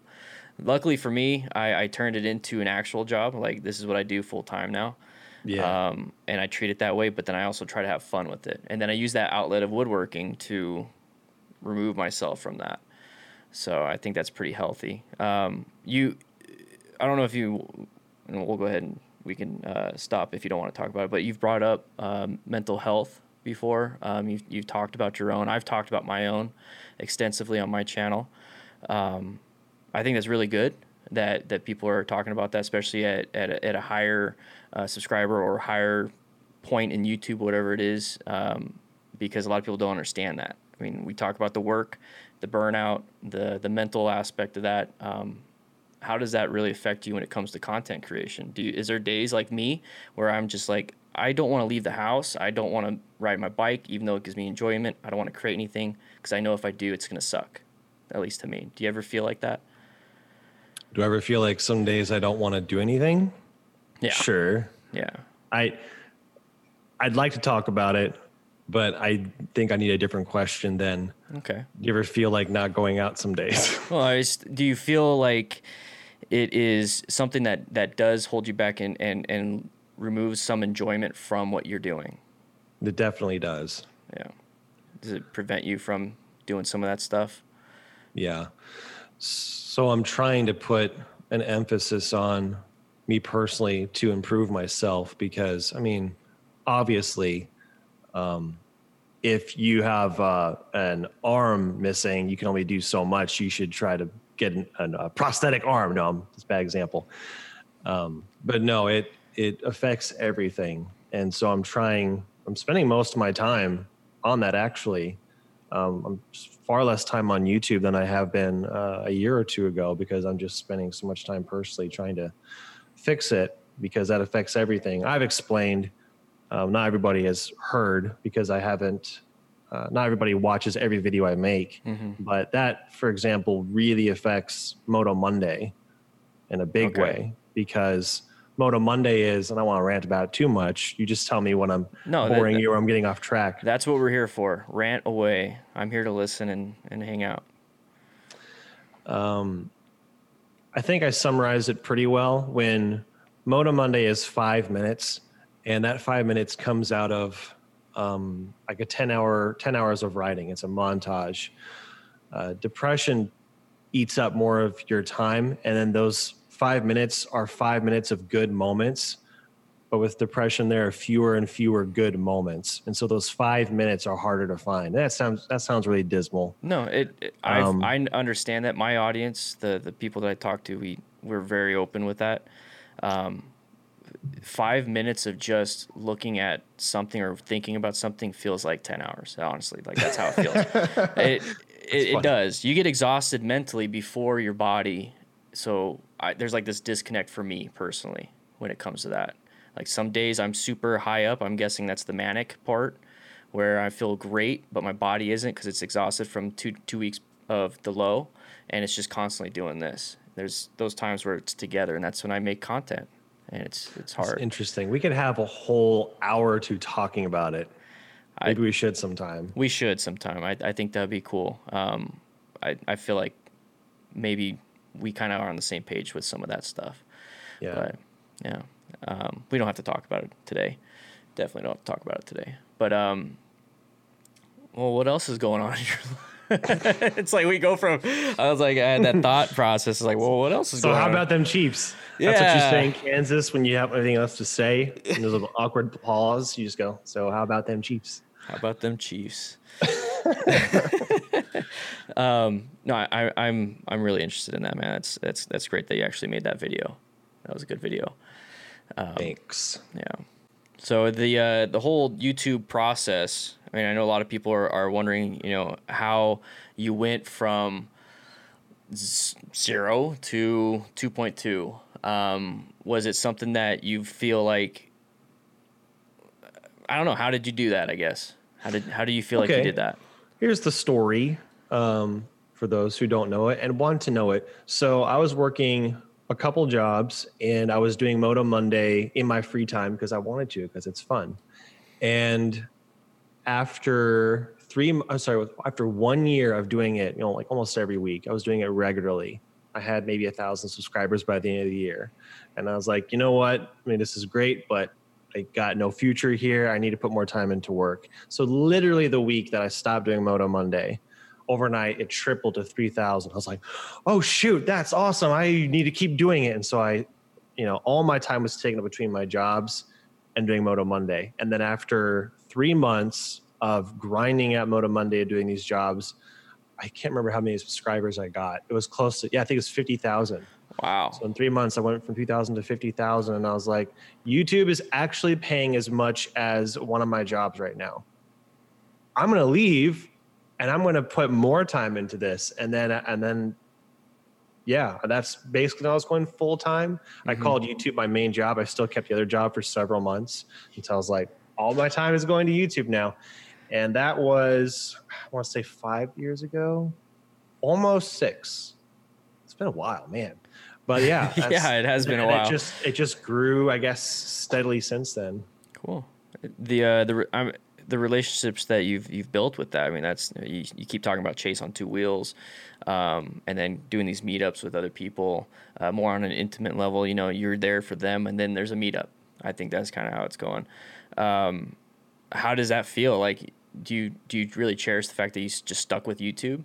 luckily for me, I, I turned it into an actual job. Like this is what I do full time now. Um, and I treat it that way, but then I also try to have fun with it. And then I use that outlet of woodworking to remove myself from that. So I think that's pretty healthy. Um, you, I don't know if you, we'll go ahead and we can uh, stop if you don't want to talk about it. But you've brought up um, mental health before. Um, you've you've talked about your own. I've talked about my own extensively on my channel. Um, I think that's really good that that people are talking about that, especially at at a, at a higher uh, subscriber or higher point in YouTube, whatever it is, um, because a lot of people don't understand that. I mean, we talk about the work, the burnout, the the mental aspect of that. Um, how does that really affect you when it comes to content creation? Do you, is there days like me where I'm just like I don't want to leave the house. I don't want to ride my bike, even though it gives me enjoyment. I don't want to create anything because I know if I do, it's going to suck. At least to me. Do you ever feel like that? Do I ever feel like some days I don't want to do anything? Yeah. Sure. Yeah. I I'd like to talk about it, but I think I need a different question than Okay. do you ever feel like not going out some days? Well, I just, do you feel like it is something that that does hold you back and and and removes some enjoyment from what you're doing? it definitely does. Yeah. Does it prevent you from doing some of that stuff? Yeah. So I'm trying to put an emphasis on me personally to improve myself because, I mean, obviously, um, if you have uh, an arm missing, you can only do so much. You should try to get an, a prosthetic arm. No, it's a bad example. Um, but no, it it affects everything, and so I'm trying. I'm spending most of my time on that actually. Um, I'm far less time on YouTube than I have been uh, a year or two ago because I'm just spending so much time personally trying to fix it because that affects everything. I've explained. Um, not everybody has heard because I haven't. Uh, not everybody watches every video I make, Mm-hmm. but that, for example, really affects Moto Monday in a big Okay. way because Moto Monday is, and I want to rant about it too much. You just tell me when I'm No, boring that- you or I'm getting off track. That's what we're here for. Rant away. I'm here to listen and, and hang out. Um, I think I summarized it pretty well when Moto Monday is five minutes, and that five minutes comes out of um, like a ten hour, ten hours of riding. It's a montage. Uh, depression eats up more of your time, and then those five minutes are five minutes of good moments. But with depression, there are fewer and fewer good moments, and so those five minutes are harder to find. That sounds that sounds really dismal. No, it. it Um, I understand that my audience, the the people that I talk to, we we're very open with that. Um, five minutes of just looking at something or thinking about something feels like ten hours. Honestly, like that's how it feels. (laughs) it it, it does. You get exhausted mentally before your body. So I, there's like this disconnect for me personally when it comes to that. Like some days I'm super high up. I'm guessing that's the manic part where I feel great, but my body isn't because it's exhausted from two two weeks of the low, and it's just constantly doing this. There's those times where it's together, and that's when I make content, and it's it's It's hard. interesting. We could have a whole hour or two talking about it. I- Maybe we should sometime. We should sometime. I I think that'd be cool. Um, I I feel like maybe we kind of are on the same page with some of that stuff. Yeah. But yeah, um, we don't have to talk about it today. Definitely don't have to talk about it today. But um, well, what else is going on? in your (laughs) life? (laughs) it's like we go from. I was like, I had that thought (laughs) process. It's like, well, what else is So going how on? about them Chiefs? That's what you say in Kansas when you have anything else to say. (laughs) And there's an awkward pause. You just go. So how about them Chiefs? How about them Chiefs? um, no, I, I, I'm I'm really interested in that, man. That's that's that's great that you actually made that video. That was a good video. Thanks. Yeah. So the uh, the whole YouTube process. I mean, I know a lot of people are, are wondering, you know, how you went from z- zero to two point two. Um, was it something that you feel like? I don't know. How did you do that? I guess. How did how do you feel like you did that? Here's the story um, for those who don't know it and want to know it. So I was working a couple jobs and I was doing Moto Monday in my free time because I wanted to because it's fun. And after three, I'm sorry, after one year of doing it, you know, like almost every week, I was doing it regularly. I had maybe a thousand subscribers by the end of the year, and I was like, you know what? I mean, this is great, but I got no future here. I need to put more time into work. So literally the week that I stopped doing Moto Monday, overnight it tripled to 3000 i was like oh shoot that's awesome i need to keep doing it and so i you know all my time was taken up between my jobs and doing moto monday and then after three months of grinding at moto monday and doing these jobs i can't remember how many subscribers i got it was close to yeah i think it was 50000 Wow. so in three months, I went from 2,000 to 50,000. And I was like, YouTube is actually paying as much as one of my jobs right now. I'm going to leave and I'm going to put more time into this. And then, and then, yeah, that's basically when I was going full time. I Mhm. called YouTube my main job. I still kept the other job for several months until I was like, all my time is going to YouTube now. And that was, I want to say five years ago, almost six. It's been a while, man. But yeah, (laughs) yeah, it has been a while. It just it just grew, I guess, steadily since then. Cool. The uh, the I'm, the relationships that you've you've built with that. I mean, that's you, you keep talking about Chase on two wheels, um, and then doing these meetups with other people, uh, more on an intimate level. You know, you're there for them, and then there's a meetup. I think that's kind of how it's going. Um, how does that feel? Like, do you do you really cherish the fact that you just stuck with YouTube?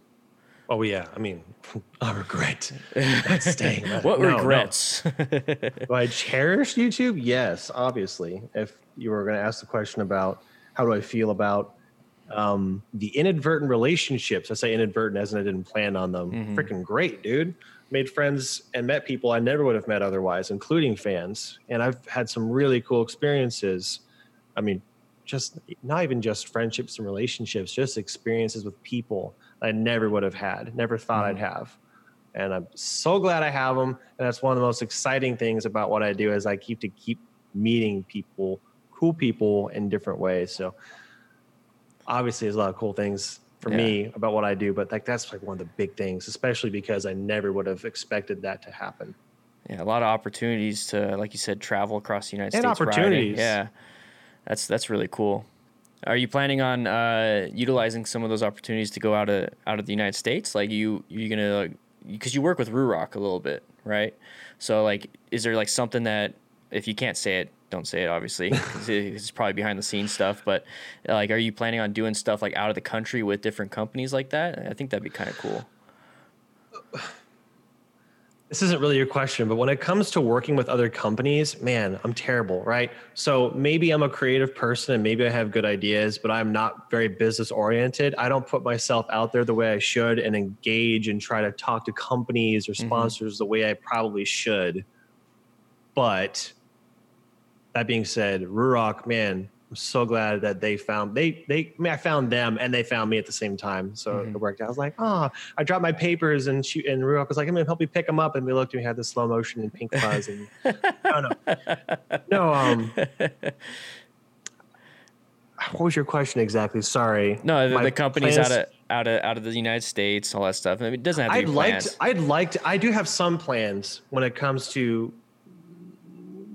Oh yeah, I mean, (laughs) I regret not staying. (laughs) What No, no. regrets? Do I cherish YouTube? Yes, obviously. If you were going to ask the question about how do I feel about um, the inadvertent relationships, I say inadvertent as in I didn't plan on them. Mhm. Freaking great, dude. Made friends and met people I never would have met otherwise, including fans. And I've had some really cool experiences. I mean, just not even just friendships and relationships, just experiences with people I never would have had, never thought I'd have and I'm so glad I have them. And that's one of the most exciting things about what I do is I keep to keep meeting people, cool people in different ways. So obviously, there's a lot of cool things for Yeah. me about what I do, but like that's like one of the big things, especially because I never would have expected that to happen. Yeah, a lot of opportunities to, like you said, travel across the United And States. riding. opportunities. Yeah, that's that's really cool. Are you planning on uh, utilizing some of those opportunities to go out of out of the United States? Like you, you gonna because you work with Ruroc a little bit, right? So like, is there like something that if you can't say it, don't say it. Obviously, (laughs) it's probably behind the scenes stuff. But like, are you planning on doing stuff like out of the country with different companies like that? I think that'd be kind of cool. this isn't really your question, but when it comes to working with other companies, man, I'm terrible, right? So maybe I'm a creative person and maybe I have good ideas, but I'm not very business oriented. I don't put myself out there the way I should and engage and try to talk to companies or Mhm. sponsors the way I probably should. But that being said, Ruroc, man, I'm so glad that they found they they I mean I found them and they found me at the same time. So Mhm. it worked out. I was like, oh, I dropped my papers and she and Ruroc was like, I'm gonna help you pick them up. And we looked and we had the slow motion and pink fuzz and (laughs) no no. No, um what was your question exactly? Sorry. No, the, the companies plans- out of out of out of the United States, all that stuff. I mean, it doesn't have to I'd be like to, I'd like to, I do have some plans when it comes to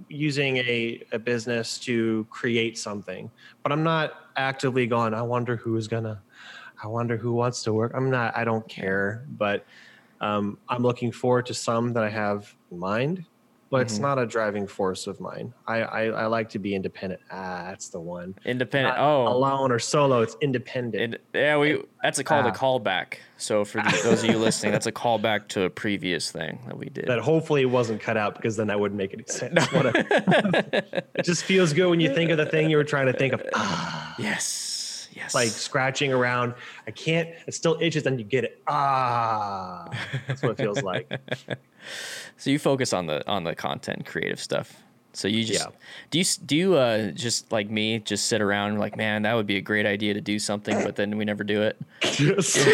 using a, a business to create something, but I'm not actively going, I wonder who is gonna, I wonder who wants to work. I'm not, I don't care, but um, I'm looking forward to some that I have in mind, but it's Mhm. not a driving force of mine. I, I, I like to be independent. Ah, that's the one. Independent. Not oh, alone or solo. It's independent. yeah. We that's a called a Ah. callback. So for the, (laughs) those of you listening, that's a callback to a previous thing that we did. that hopefully wasn't cut out because then that wouldn't make any (laughs) sense. Whatever. it just feels good when you think of the thing you were trying to think of. Ah, yes. Yes. like scratching around. I can't. It still itches. Then you get it. Ah, that's what it feels like. (laughs) so you focus on the on the content creative stuff. So you just Yeah. do you do you uh just like me just sit around like man that would be a great idea to do something but then we never do it. Yes. (laughs)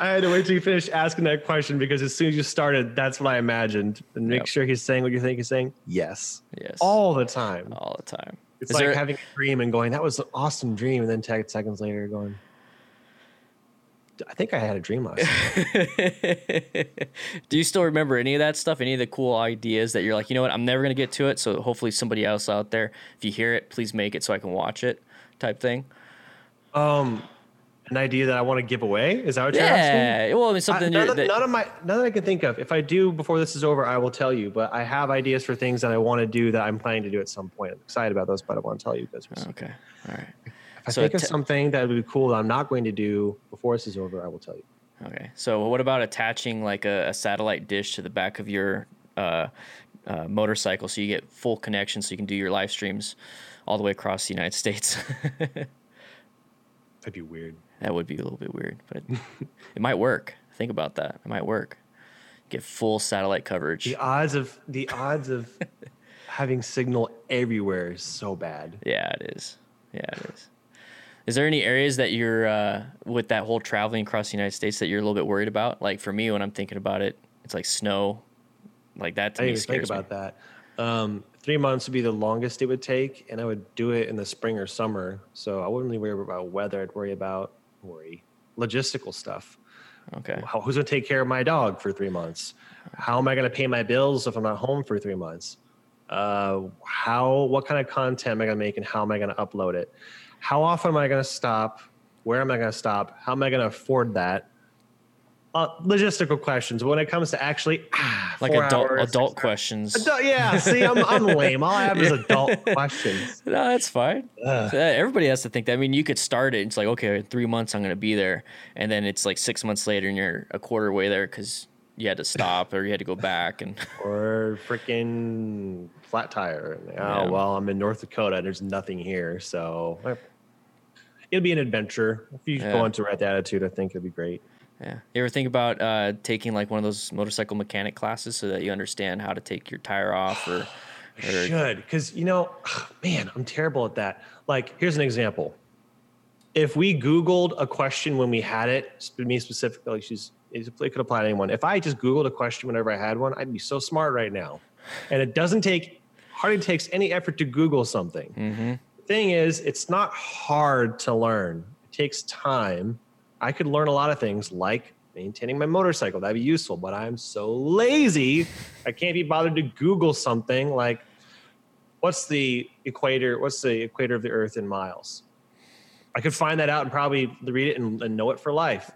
I had to wait till you finished asking that question because as soon as you started, that's what I imagined. And make Yep. sure he's saying what you think he's saying. Yes, Yes. all the time. all the time. It's Is like there- having a dream and going, "That was an awesome dream," and then 10 seconds later, going, "I think I had a dream last night." (laughs) Do you still remember any of that stuff? Any of the cool ideas that you're like, you know what, I'm never gonna get to it. So hopefully somebody else out there, if you hear it, please make it so I can watch it, type thing. Um, an idea that I want to give away is that what you're asking? Yeah. Well, I mean I, something none, you're, of, that, none of my none that I can think of. If I do before this is over, I will tell you. But I have ideas for things that I want to do that I'm planning to do at some point. I'm excited about those, but I want to tell you because okay. All right. I So think of te- something that would be cool that I'm not going to do before this is over, I will tell you. Okay. So what about attaching like a, a satellite dish to the back of your uh, uh, motorcycle so you get full connection so you can do your live streams all the way across the United States? (laughs) That'd be weird. that would be a little bit weird, but (laughs) it might work. Think about that. It might work. Get full satellite coverage. The odds of the odds of (laughs) having signal everywhere is so bad. Yeah, it is. Yeah, it is. Is there any areas that you're uh, with that whole traveling across the United States that you're a little bit worried about? Like for me, when I'm thinking about it, it's like snow, like that. To I me didn't think me. about that. Um, three months would be the longest it would take, and I would do it in the spring or summer. So I wouldn't really worry about weather. I'd worry about worry logistical stuff. Okay. How, who's going to take care of my dog for three months? How am I going to pay my bills if I'm not home for three months? Uh, how? What kind of content am I going to make, and how am I going to upload it? How often am I going to stop? Where am I going to stop? How am I going to afford that? Uh, logistical questions. But When it comes to actually ah, Like adult hours, adult questions. Adult- yeah, see, I'm, I'm (laughs) lame. All I have is adult questions. (laughs) No, that's fine. Ugh. Everybody has to think that. I mean, you could start it. It's like, okay, in three months I'm going to be there, and then it's like six months later, and you're a quarter way there because you had to stop or you had to go back, and (laughs) Or freaking flat tire. Oh, Yeah. well, I'm in North Dakota. There's nothing here. So it'll be an adventure. If you Yeah. go into right attitude, I think it'd be great. yeah. You ever think about uh, taking like one of those motorcycle mechanic classes so that you understand how to take your tire off or, (sighs) I or should, because you know, man, I'm terrible at that. Like, here's an example. If we Googled a question when we had it, me specifically, she's it could apply to anyone. If I just Googled a question whenever I had one, I'd be so smart right now. And it doesn't take hardly takes any effort to Google something. Mhm. Thing is, it's not hard to learn. It takes time. I could learn a lot of things like maintaining my motorcycle. That'd be useful, but I'm so lazy. I can't be bothered to Google something like what's the equator, what's the equator of the earth in miles? I could find that out and probably read it and, and know it for life.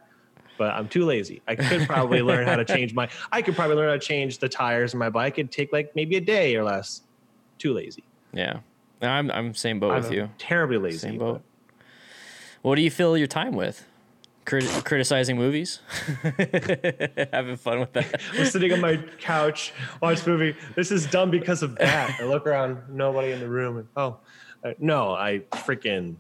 But I'm too lazy. I could probably (laughs) learn how to change my I could probably learn how to change the tires in my bike. It'd take like maybe a day or less. Too lazy. yeah. I'm I'm same boat with I'm you. terribly lazy. Same but- boat. What do you fill your time with? Crit- criticizing movies, (laughs) having fun with that. (laughs) I'm sitting on my couch, watch movie. This is dumb because of that. I look around, nobody in the room. And, oh, uh, no, I freaking.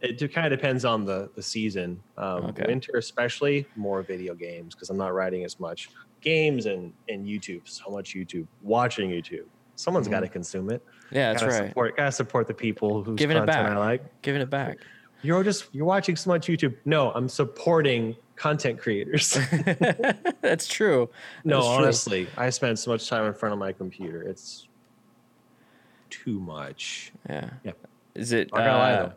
It kind of depends on the the season. Um, Okay. Winter, especially, more video games because I'm not writing as much. Games and and YouTube, so much YouTube. Watching YouTube. Someone's got to consume it. Yeah, that's gotta right. Support, gotta support the people whose Giving it content back. I like. Giving it back. You're just you're watching so much YouTube. No, I'm supporting content creators. (laughs) (laughs) that's true. No, That's true. honestly, I spend so much time in front of my computer. It's too much. Yeah. Yeah. Is it? Gonna lie, uh, though.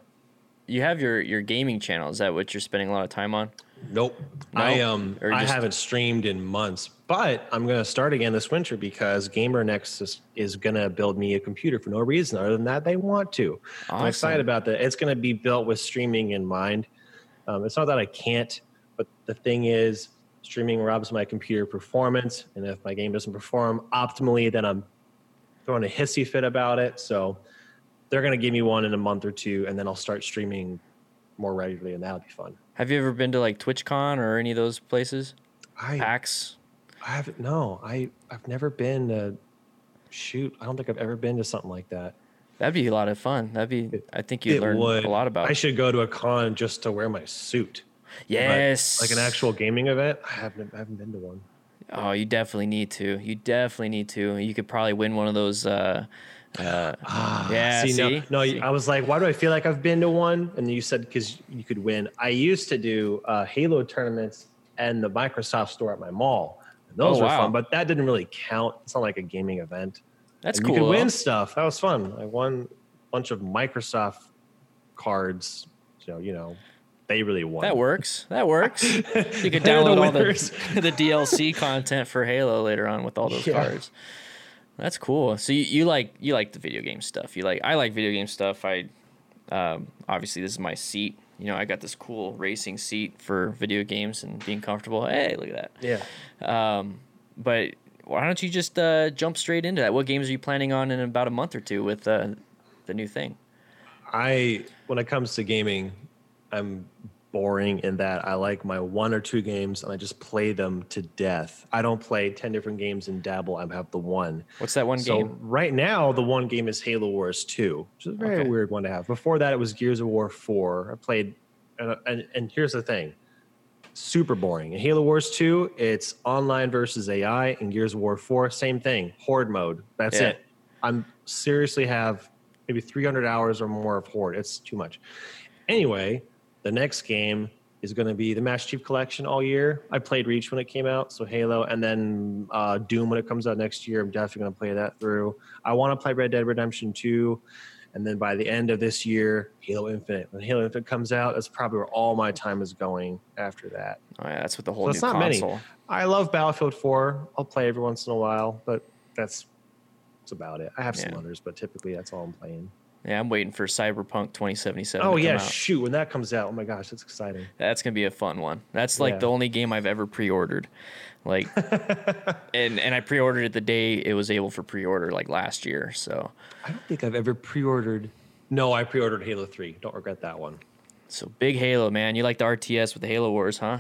you have your your gaming channel. Is that what you're spending a lot of time on? Nope. No? I um Or I haven't streamed in months, but I'm gonna start again this winter because Gamer Nexus is gonna build me a computer for no reason other than that they want to. I'm excited about that. It's gonna be built with streaming in mind. Um, it's not that I can't, but the thing is, streaming robs my computer performance, and if my game doesn't perform optimally, then I'm throwing a hissy fit about it. So they're gonna give me one in a month or two, and then I'll start streaming more regularly, and that'll be fun. Have you ever been to like TwitchCon or any of those places? I PAX. I haven't. No, I I've never been to. Shoot, I don't think I've ever been to something like that. That'd be a lot of fun. That'd be. I think you'd learn would. a lot about. I it. should go to a con just to wear my suit. But, Yes. like an actual gaming event. I haven't. I haven't been to one. Oh, you definitely need to. You definitely need to. You could probably win one of those. Uh, uh, Ah, Yeah, See, no, see? no. See? I was like, why do I feel like I've been to one? And you said because you could win. I used to do uh, Halo tournaments and the Microsoft store at my mall. And those Oh, were wow. fun, but that didn't really count. It's not like a gaming event. that's And cool. You could win stuff. That was fun. I won a bunch of Microsoft cards. So you know, they really won. That works. That works. You could (laughs) They're the download all the, (laughs) the DLC content for Halo later on with all those (laughs) Yeah. cards. That's cool. So you, you like you like the video game stuff. You like I like video game stuff. I um, obviously this is my seat. You know, I got this cool racing seat for video games and being comfortable. Hey, look at Yeah. that. Um, but why don't you just uh, jump straight into that? What games are you planning on in about a month or two with uh, the new thing? I when it comes to gaming, I'm boring in that I like my one or two games and I just play them to death. I don't play 10 different games and dabble. I have the one. What's that one So game? right now, the one game is Halo Wars 2, which is a very Okay. weird one to have. Before that, it was Gears of War 4. I played, and, and, and here's the thing super boring. In Halo Wars 2, it's online versus AI, and Gears of War 4, same thing, horde mode. That's Yeah. it. I'm seriously have maybe 300 hours or more of horde. It's too much. Anyway, the next game is going to be the Master Chief Collection all year. I played Reach when it came out, so Halo, and then uh, Doom when it comes out next year. I'm definitely going to play that through. I want to play Red Dead Redemption 2, and then by the end of this year, Halo Infinite. When Halo Infinite comes out, that's probably where all my time is going after that. Oh, yeah, that's what the whole So new it's not many. I love Battlefield 4. I'll play every once in a while, but that's that's about it. I have some Yeah. others, but typically that's all I'm playing. Yeah, I'm waiting for Cyberpunk 2077. Oh to come yeah, out. shoot! When that comes out, oh my gosh, that's exciting. That's gonna be a fun one. That's like Yeah. the only game I've ever pre-ordered. Like, (laughs) and and I pre-ordered it the day it was able for pre-order, like last year. So I don't think I've ever pre-ordered. No, I pre-ordered Halo 3. Don't regret that one. so big Halo, man. You like the RTS with the Halo Wars, huh?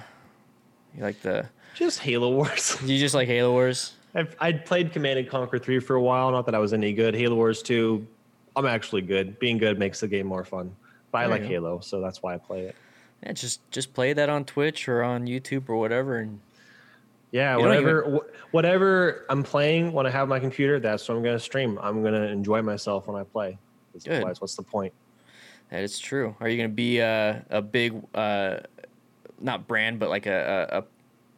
You like the Just Halo Wars. (laughs) you just like Halo Wars? I've, I'd played Command and Conquer 3 for a while. Not that I was any good. Halo Wars 2, I'm actually good. Being good makes the game more fun. But I There like. Halo, so that's why I play it. Yeah, just just play that on Twitch or on YouTube or whatever, and Yeah, You whatever wh- whatever I'm playing when I have my computer, that's what I'm going to stream. I'm going to enjoy myself when I play. Otherwise, what's the point? that is true. Are you gonna be uh, a big, uh, not brand, but like a, a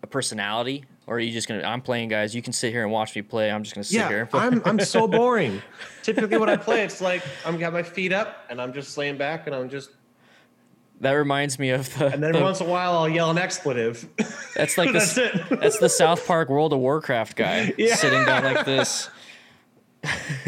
a personality, or are you just gonna? I'm playing, guys. You can sit here and watch me play. I'm just gonna sit here Yeah, and. I'm I'm so (laughs) boring. Typically, when I play, it's like I'm got my feet up and I'm just laying back and I'm just. That reminds me of the. And then the- once in a while, I'll yell an expletive. that's like (laughs) That's the, it. that's the South Park World of Warcraft guy (laughs) Yeah. sitting down like this.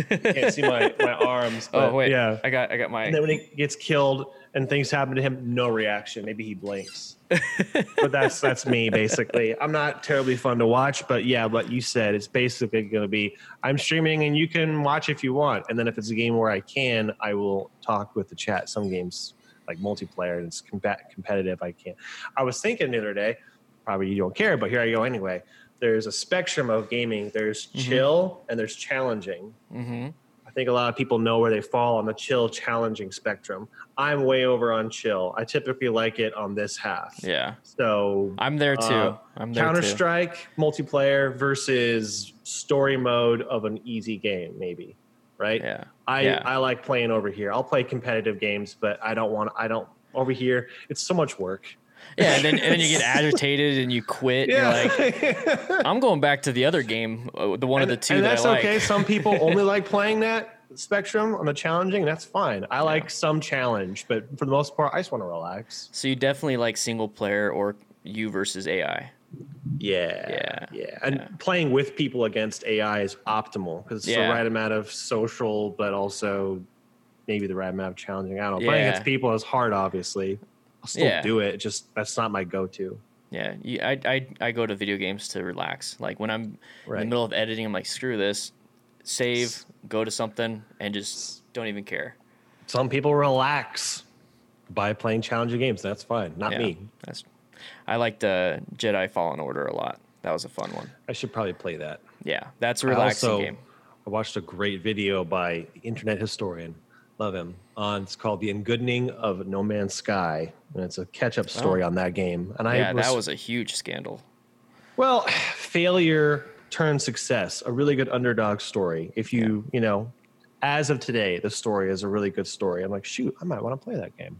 Can't see my, my arms. Oh wait, yeah. I got I got my. And then when he gets killed and things happen to him, no reaction. Maybe he blinks. but that's that's me basically. I'm not terribly fun to watch, but yeah, what you said, it's basically going to be I'm streaming and you can watch if you want. And then if it's a game where I can, I will talk with the chat. Some games like multiplayer and it's combat competitive. I can't. I was thinking the other day, probably you don't care, but here I go anyway. There's a spectrum of gaming. There's chill and there's challenging. hmm I think a lot of people know where they fall on the chill challenging spectrum. I'm way over on chill. I typically like it on this half. Yeah, So I'm there too. Uh, I'm there Counter too. Strike multiplayer versus story mode of an easy game, maybe. Right? Yeah, I, yeah. I like playing over here. I'll play competitive games, but I don't want I don't over here. It's so much work. Yeah, and then and then you get (laughs) agitated and you quit. You're like, (laughs) I'm going back to the other game, uh, the one of the two and that that's like. okay. Some people (laughs) only like playing that spectrum on the challenging. That's fine. I like some challenge, but for the most part, I just want to relax. So you definitely like single player or you versus AI. Yeah, Yeah, yeah. And yeah. playing with people against AI is optimal because it's Yeah. the right amount of social, but also maybe the right amount of challenging. I don't know. Playing Yeah. against people is hard, obviously. I'll still Yeah. do it. Just that's not my go-to. Yeah, I, I I go to video games to relax. Like when I'm in the middle of editing, I'm like, screw this, save, go to something, and just don't even care. Some people relax by playing challenging games. That's fine. Not Yeah, me. That's, I liked uh, Jedi Fallen Order a lot. That was a fun one. I should probably play that. Yeah, that's a I relaxing also- game. I watched a great video by the internet historian, love him. On it's called "The Engoodening of No Man's Sky," and it's a catch-up story on that game. And Oh. Yeah, I was, that was a huge scandal. well, (sighs) failure turned success. A really good underdog story. If you you know, as of today, the story is a really good story. I'm like, shoot, I might want to play that game.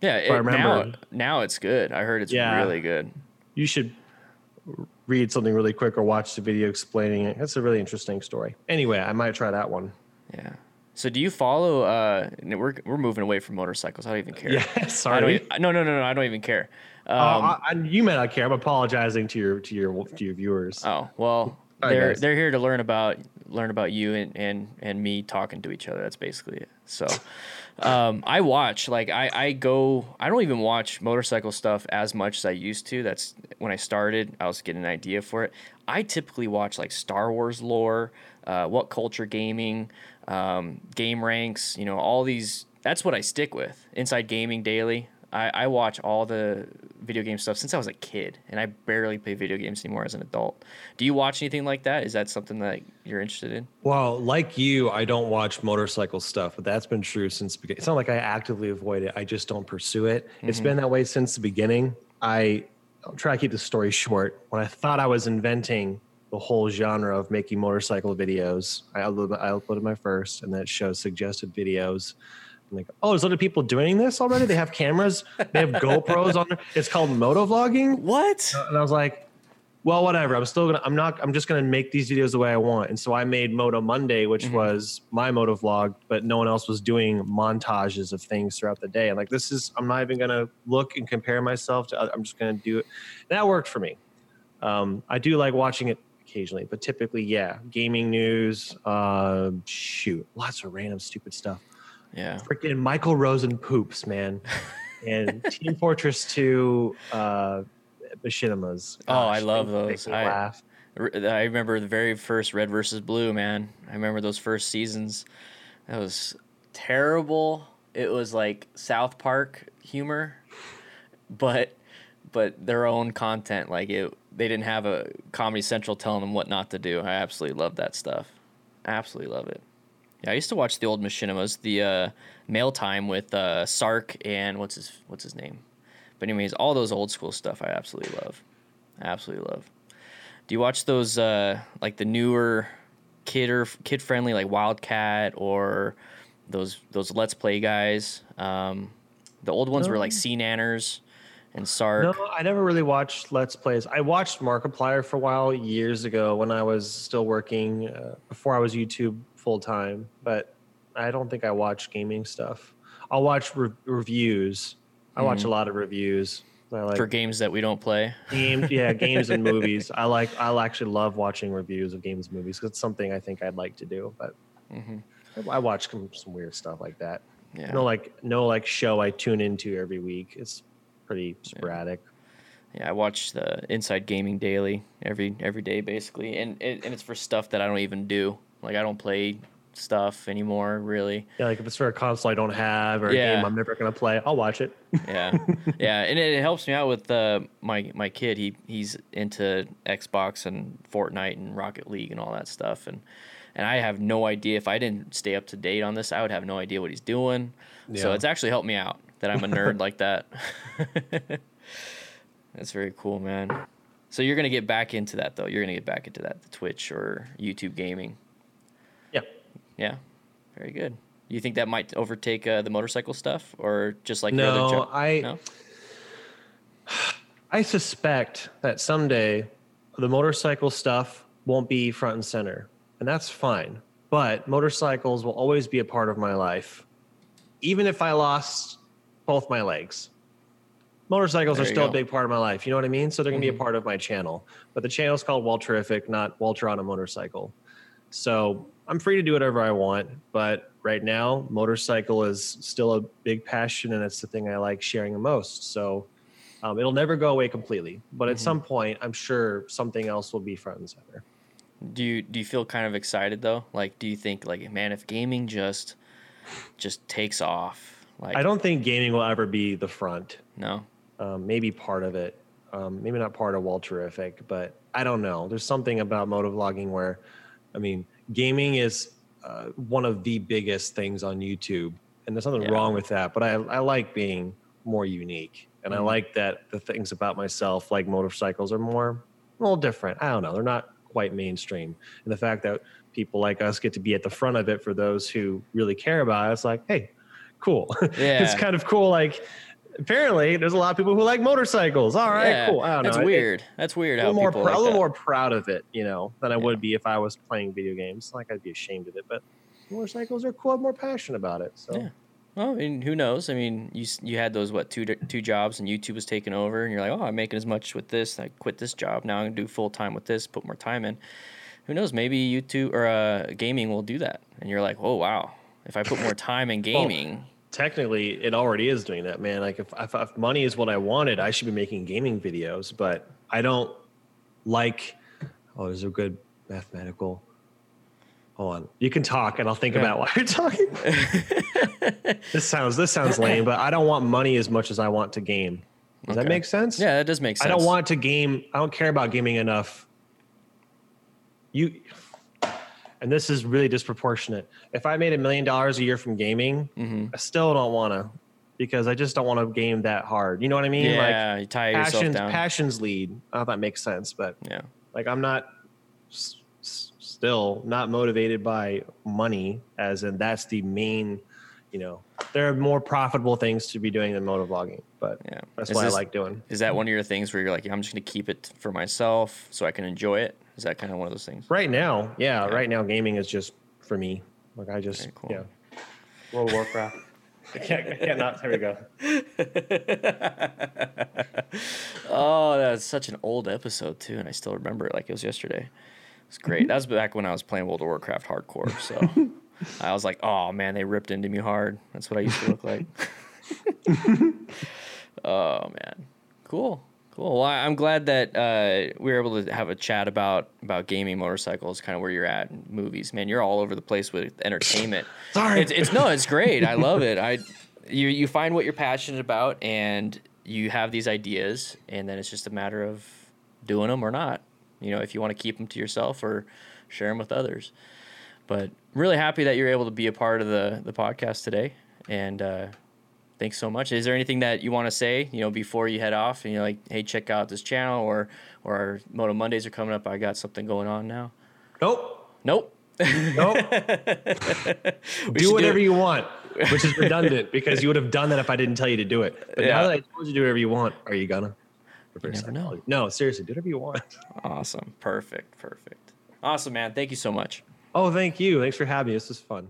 Yeah, I it, now remember- now it's good. I heard it's Yeah. really good. You should read something really quick or watch the video explaining it. It's a really interesting story. Anyway, I might try that one. Yeah. So do you follow? Uh, we're we're moving away from motorcycles. I don't even care. Yeah, (laughs) sorry. No, no, no, no. I don't even care. Um, Uh, I, I- you may not care. I'm apologizing to your to your to your viewers. oh well, they're they're here to learn about learn about you and and and me talking to each other. That's basically it. So, (laughs) um, I watch like I I go. I don't even watch motorcycle stuff as much as I used to. That's when I started. I was getting an idea for it. I typically watch like Star Wars lore, uh, what culture gaming, um, GameRanx. You know, all these. That's what I stick with. Inside Gaming Daily. I, I watch all the video game stuff since I was a kid, and I barely play video games anymore as an adult. Do you watch anything like that? Is that something that you're interested in? Well, like you, I don't watch motorcycle stuff, but that's been true since beginning. It's not like I actively avoid it. I just don't pursue it. Mm-hmm. It's been that way since the beginning. I, I'll try to keep the story (laughs) short. When I thought I was inventing the whole genre of making motorcycle videos, I uploaded, I uploaded my first, and that shows suggested videos I'm like, oh, there's other people doing this already. They have cameras. They have GoPros on. There. It's called moto vlogging. What? And I was like, well, whatever. I'm still gonna. I'm not. I'm just gonna make these videos the way I want. And so I made Moto Monday, which mm-hmm. was my moto vlog, but no one else was doing montages of things throughout the day. I'm like, this is. I'm not even gonna look and compare myself to. Other, I'm just gonna do it. And That worked for me. Um, I do like watching it occasionally, but typically, yeah, gaming news. Uh, shoot, lots of random stupid stuff. Yeah. Freaking Michael Rosen poops, man. and (laughs) Team Fortress 2 uh machinimas. Gosh, oh, I love those. I laugh. I remember the very first Red versus Blue, man. I remember those first seasons. That was terrible. It was like South Park humor, but but their own content. Like it, they didn't have a Comedy Central telling them what not to do. I absolutely love that stuff. Absolutely love it. Yeah, I used to watch the old machinimas, the uh, mail time with uh, Sark and what's his what's his name. But anyways, all those old school stuff I absolutely love. I absolutely love. Do you watch those uh, like the newer kid or kid friendly like Wildcat or those those Let's Play guys? Um, the old ones no. were like SeaNanners and Sark. No, I never really watched Let's Plays. I watched Markiplier for a while years ago when I was still working uh, before I was YouTube full time, but I don't think I watch gaming stuff. I'll watch re- reviews. I watch mm-hmm. a lot of reviews. I like for games that we don't play. Games, yeah, (laughs) games and movies. I like. I actually love watching reviews of games and movies because it's something I think I'd like to do. But mm-hmm. I, I, watch some, some, weird stuff like that. Yeah. No, like no like show I tune into every week. It's pretty sporadic. Yeah. yeah I watch the Inside Gaming Daily every every day basically, and it, and it's for stuff that I don't even do. Like I don't play stuff anymore, really. Yeah, like if it's for a console I don't have or yeah. a game I'm never gonna play, I'll watch it. (laughs) yeah, yeah, and it, it, helps me out with uh, my my kid. He he's into Xbox and Fortnite and Rocket League and all that stuff, and and I have no idea if I didn't stay up to date on this, I would have no idea what he's doing. Yeah. So it's actually helped me out that I'm a nerd (laughs) like that. (laughs) That's very cool, man. So you're gonna get back into that though. You're gonna get back into that, the Twitch or YouTube gaming. Yeah, Yeah. very good. You think that might overtake uh, the motorcycle stuff, or just like no? Jo- I no? (sighs) I suspect that someday the motorcycle stuff won't be front and center, and that's fine. But motorcycles will always be a part of my life, even if I lost both my legs. Motorcycles there are still go. a big part of my life. You know what I mean? So they're gonna mm-hmm. be a mm-hmm. part of my channel. But the channel is called Walterific, not Walter on a motorcycle. So I'm free to do whatever I want, but right now, motorcycle is still a big passion, and it's the thing I like sharing the most. So um, it'll never go away completely, but at mm-hmm. some point, I'm sure something else will be front and center. Do you do you feel kind of excited though? Like, do you think like, man, if gaming just just takes off, like I don't think gaming will ever be the front. No, um, maybe part of it, um, maybe not part of Walterific, but I don't know. There's something about motovlogging where, I mean, gaming is uh, one of the biggest things on YouTube, and there's nothing yeah. wrong with that. But I, I like being more unique, and mm-hmm. I like that the things about myself, like motorcycles, are more a little different. I don't know; they're not quite mainstream, and the fact that people like us get to be at the front of it for those who really care about it, it's like, hey, cool. (laughs) Yeah. it's kind of cool. Like apparently there's a lot of people who like motorcycles. All right, yeah, cool. I don't that's know. weird. It, that's weird. A little more, pr- like a little that. more proud of it, you know, than I yeah. would be if I was playing video games. Like I'd be ashamed of it, but motorcycles are cool. I'm more passionate about it. So. Yeah. Well, I mean, who knows? I mean, you you had those what two two jobs, and YouTube was taking over, and you're like, oh, I'm making as much with this. I quit this job now. I'm gonna do full time with this. Put more time in. who knows? Maybe YouTube or uh, gaming will do that, and you're like, oh wow, if I put more time in (laughs) gaming, Technically, it already is doing that, man. Like if, if if money is what I wanted, I should be making gaming videos, but I don't like. Oh, there's a good mathematical. Hold on, you can talk, and I'll think Yeah. about why you're talking. (laughs) this sounds this sounds lame, but I don't want money as much as I want to game. Does that make sense? yeah, that does make sense. I don't want to game. I don't care about gaming enough. You, and this is really disproportionate. If I made a million dollars a year from gaming, Mm-hmm. I still don't want to because I just don't want to game that hard. You know what I mean? Yeah, you tire like yourself passions, down. passions lead. I don't know if that makes sense, but yeah, like I'm not s- s- still not motivated by money, as in that's the main. You know, there are more profitable things to be doing than motovlogging, but yeah. that's Is what this- I like doing. Is that one of your things where you're like, I'm just gonna keep it for myself so I can enjoy it? Is that kind of one of those things? Right now, yeah, Yeah. right now gaming is just for me. Like I just Very cool. yeah. World of Warcraft. (laughs) I can't, I can't not. There we go. (laughs) Oh, that's such an old episode too, and I still remember it like it was yesterday. It's great. Mm-hmm. That was back when I was playing World of Warcraft hardcore. So (laughs) I was like, oh man, they ripped into me hard. That's what I used to look like. oh man, cool, cool. Well, I'm glad that uh, we were able to have a chat about about gaming motorcycles, kind of where you're at, and movies. Man, you're all over the place with entertainment. (laughs) Sorry. It's, it's no, it's great. I love it. (laughs) I you you find what you're passionate about, and you have these ideas, and then it's just a matter of doing them or not. You know, if you want to keep them to yourself or share them with others. But really happy that you're able to be a part of the the podcast today, and uh, thanks so much. Is there anything that you want to say, you know, before you head off, and you're like, hey, check out this channel, or or our Moto Mondays are coming up. I got something going on now. Nope. Nope. Nope. (laughs) Do whatever it. you want, which is redundant because you would have done that if I didn't tell you to do it. But Yeah. now that I told you to do whatever you want, are you gonna? You never know. No, seriously, do whatever you want. Awesome. Perfect. Perfect. Awesome, man. Thank you so much. Oh, thank you. Thanks for having me. This is fun.